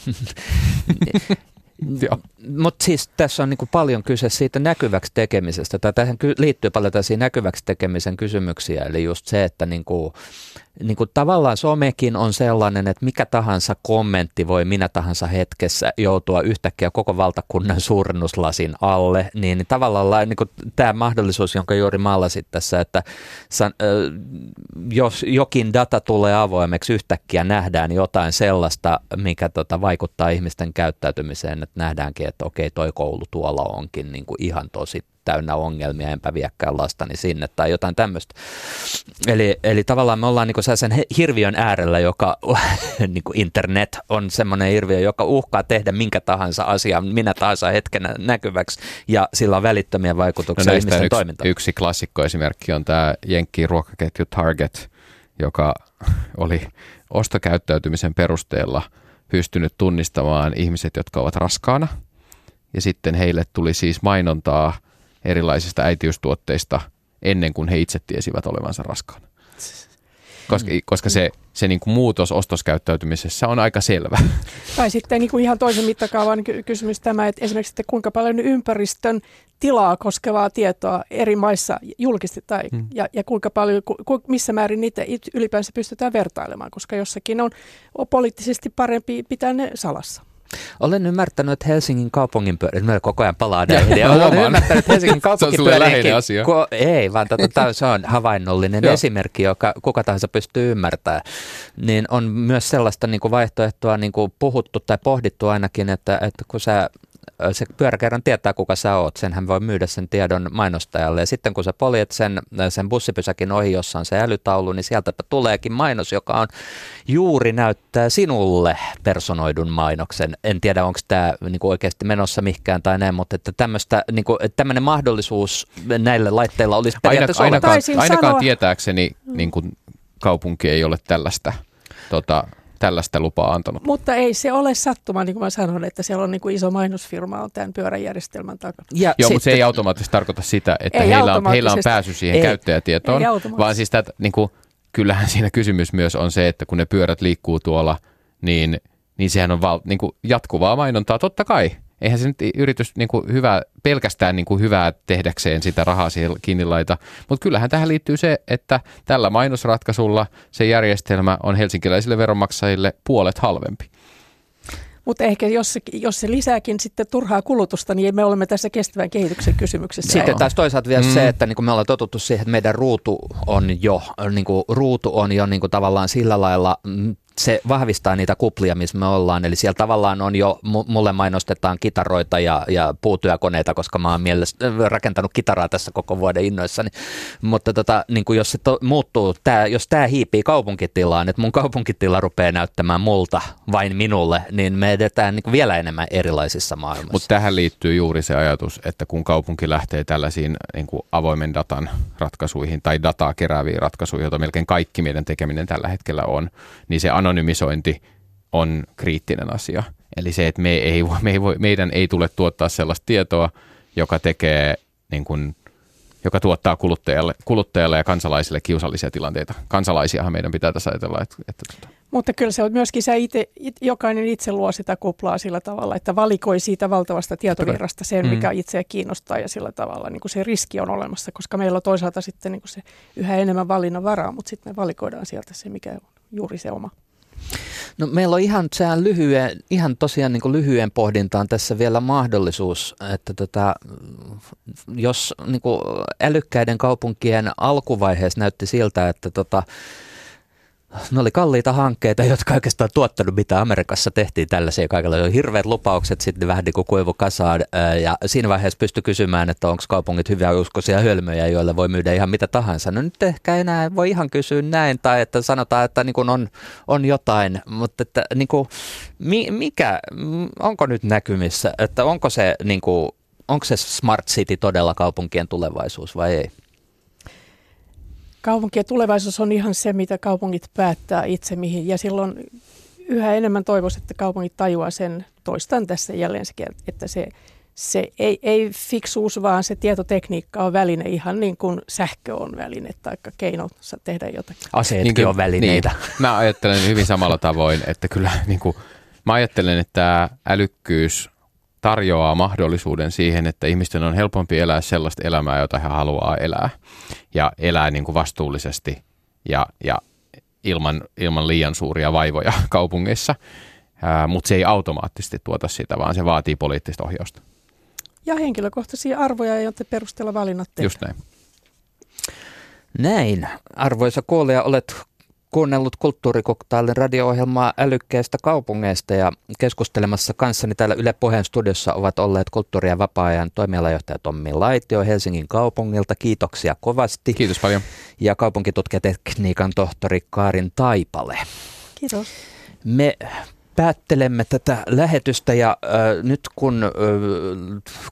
Mutta siis tässä on niinku paljon kyse siitä näkyväksi tekemisestä. Tai tähän liittyy paljon tällaisia näkyväksi tekemisen kysymyksiä. Eli just se, että niinku, niin kuin tavallaan somekin on sellainen, että mikä tahansa kommentti voi minä tahansa hetkessä joutua yhtäkkiä koko valtakunnan suurennuslasin alle, niin, tavallaan niin kuin tämä mahdollisuus, jonka juuri maalasit tässä, että jos jokin data tulee avoimeksi, yhtäkkiä nähdään jotain sellaista, mikä tota, vaikuttaa ihmisten käyttäytymiseen, että nähdäänkin, että okei, toi koulu tuolla onkin niin kuin ihan tosi täynnä ongelmia, enpä viekään lastani sinne tai jotain tämmöistä. Eli, eli tavallaan me ollaan niin sen hirviön äärellä, joka niin internet on semmoinen hirviö, joka uhkaa tehdä minkä tahansa asian minä tahansa hetkenä näkyväksi ja sillä on välittömiä vaikutuksia no ihmisten yksi, toimintaan. Yksi klassikko esimerkki on tämä Jenkki ruokaketju Target, joka oli ostokäyttäytymisen perusteella pystynyt tunnistamaan ihmiset, jotka ovat raskaana. Ja sitten heille tuli siis mainontaa erilaisista äitiystuotteista ennen kuin he itse tiesivät olevansa raskaana. koska, mm. koska se, se niin kuin muutos ostoskäyttäytymisessä on aika selvä. Tai sitten niin kuin ihan toisen mittakaavan kysymys tämä, että esimerkiksi että kuinka paljon ympäristön tilaa koskevaa tietoa eri maissa julkistetaan hmm. ja, ja kuinka paljon, ku, missä määrin niitä ylipäänsä pystytään vertailemaan, koska jossakin on, on poliittisesti parempi pitää ne salassa. Olen ymmärtänyt, että Helsingin kaupungin pyörä, mä koko ajan palaan näihin, olen ymmärtänyt, että Helsingin kaupungin asia. Ko, ei, vaan tota, se on havainnollinen esimerkki, joka kuka tahansa pystyy ymmärtämään. Niin on myös sellaista niin kuin vaihtoehtoa niin kuin puhuttu tai pohdittu ainakin, että, että kun sä se pyöräkerran tietää, kuka sä oot. Sen hän voi myydä sen tiedon mainostajalle. Ja sitten kun sä poljet sen, sen bussipysäkin ohi, jossa on se älytaulu, niin sieltä tuleekin mainos, joka on juuri näyttää sinulle personoidun mainoksen. En tiedä, onko tämä niinku oikeasti menossa mihkään tai näin, mutta että tämmöistä, niinku, tämmöinen mahdollisuus näillä laitteilla olisi periaatteessa ainakaan, ainakaan, ainakaan tietääkseni niin kuin kaupunki ei ole tällaista tota, tällaista lupaa antanut. Mutta ei se ole sattuma, niin kuin mä sanon, että siellä on niin kuin iso mainosfirma on tämän pyöräjärjestelmän takana. Ja Joo, sitten, mutta se ei automaattisesti tarkoita sitä, että heillä on, heillä on pääsy siihen ei, käyttäjätietoon, ei vaan siis että niin kuin, kyllähän siinä kysymys myös on se, että kun ne pyörät liikkuu tuolla, niin, niin sehän on val, niin kuin jatkuvaa mainontaa, totta kai eihän se nyt yritys niin kuin hyvä, pelkästään niin kuin hyvää tehdäkseen sitä rahaa siihen kiinni laita. Mutta kyllähän tähän liittyy se, että tällä mainosratkaisulla se järjestelmä on helsinkiläisille veronmaksajille puolet halvempi. Mutta ehkä jos se, jos se lisääkin sitten turhaa kulutusta, niin me olemme tässä kestävän kehityksen kysymyksessä. Sitten taas toisaalta vielä mm. se, että niin kuin me ollaan totuttu siihen, että meidän ruutu on jo, niin kuin, ruutu on jo niin kuin tavallaan sillä lailla mm, se vahvistaa niitä kuplia, missä me ollaan. Eli siellä tavallaan on jo, mulle mainostetaan kitaroita ja, ja puutyökoneita, koska mä oon mielestä, rakentanut kitaraa tässä koko vuoden innoissani. Mutta tota, niin kuin jos se to, muuttuu, tää, jos tämä hiipii kaupunkitilaan, että mun kaupunkitila rupeaa näyttämään multa vain minulle, niin me edetään niin kuin vielä enemmän erilaisissa maailmissa. Mutta tähän liittyy juuri se ajatus, että kun kaupunki lähtee tällaisiin niin kuin avoimen datan ratkaisuihin tai dataa kerääviin ratkaisuihin, joita melkein kaikki meidän tekeminen tällä hetkellä on, niin se anonymisointi on kriittinen asia. Eli se, että me ei, me ei voi, meidän ei tule tuottaa sellaista tietoa, joka tekee niin kuin, joka tuottaa kuluttajalle, kuluttajalle ja kansalaisille kiusallisia tilanteita. Kansalaisiahan meidän pitää tässä ajatella. Että, että, että. Mutta kyllä se on myöskin se itse, jokainen itse luo sitä kuplaa sillä tavalla, että valikoi siitä valtavasta tietovirrasta sen, mm. mikä itseä kiinnostaa ja sillä tavalla niin kuin se riski on olemassa, koska meillä on toisaalta sitten niin kuin se yhä enemmän valinnan varaa, mutta sitten me valikoidaan sieltä se, mikä on juuri se oma. No meillä on ihan, sehän lyhyen, ihan tosiaan niin lyhyen pohdintaan tässä vielä mahdollisuus, että tota, jos niin älykkäiden kaupunkien alkuvaiheessa näytti siltä, että tota, ne oli kalliita hankkeita, jotka oikeastaan tuottanut, mitä Amerikassa tehtiin tällaisia kaikilla. Oli hirveät lupaukset, sitten vähän niin kuin kuivu kasaan. Ja siinä vaiheessa pystyi kysymään, että onko kaupungit hyviä uskoisia hölmöjä, joille voi myydä ihan mitä tahansa. No nyt ehkä enää voi ihan kysyä näin, tai että sanotaan, että niin kuin on, on jotain, mutta että niin kuin, mikä, onko nyt näkymissä, että onko se, niin kuin, onko se smart city todella kaupunkien tulevaisuus vai ei? Kaupunkien tulevaisuus on ihan se, mitä kaupungit päättää itse mihin. Ja silloin yhä enemmän toivoisin, että kaupungit tajuaa sen, toistan tässä jälleen se, että se, se ei, ei fiksuus, vaan se tietotekniikka on väline ihan niin kuin sähkö on väline tai keino tehdä jotakin. Aseetkin niin, on välineitä. Niin. Mä ajattelen hyvin samalla tavoin, että kyllä niin kuin, mä ajattelen, että älykkyys tarjoaa mahdollisuuden siihen, että ihmisten on helpompi elää sellaista elämää, jota he haluaa elää. Ja elää niin kuin vastuullisesti ja, ja ilman, ilman liian suuria vaivoja kaupungeissa. Mutta se ei automaattisesti tuota sitä, vaan se vaatii poliittista ohjausta. Ja henkilökohtaisia arvoja, joiden perusteella valinnat tehdään. Just näin. Näin. Arvoisa kuulija, olet kuunnellut kulttuurikoktailin radio-ohjelmaa älykkäistä kaupungeista ja keskustelemassa kanssani täällä Yle Pohjan studiossa ovat olleet kulttuuri- ja vapaa-ajan toimialajohtaja Tommi Laitio Helsingin kaupungilta. Kiitoksia kovasti. Kiitos paljon. Ja kaupunkitutkijat-tekniikan tohtori Kaarin Taipale. Kiitos. Me päättelemme tätä lähetystä ja äh, nyt kun äh,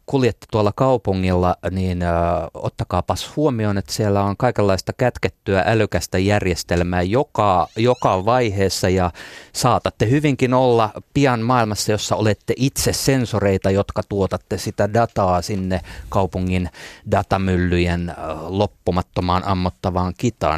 kuljette tuolla kaupungilla, niin äh, ottakaapas huomioon, että siellä on kaikenlaista kätkettyä älykästä järjestelmää joka, joka vaiheessa ja saatatte hyvinkin olla pian maailmassa, jossa olette itse sensoreita, jotka tuotatte sitä dataa sinne kaupungin datamyllyjen äh, loppumattomaan ammottavaan kitaan.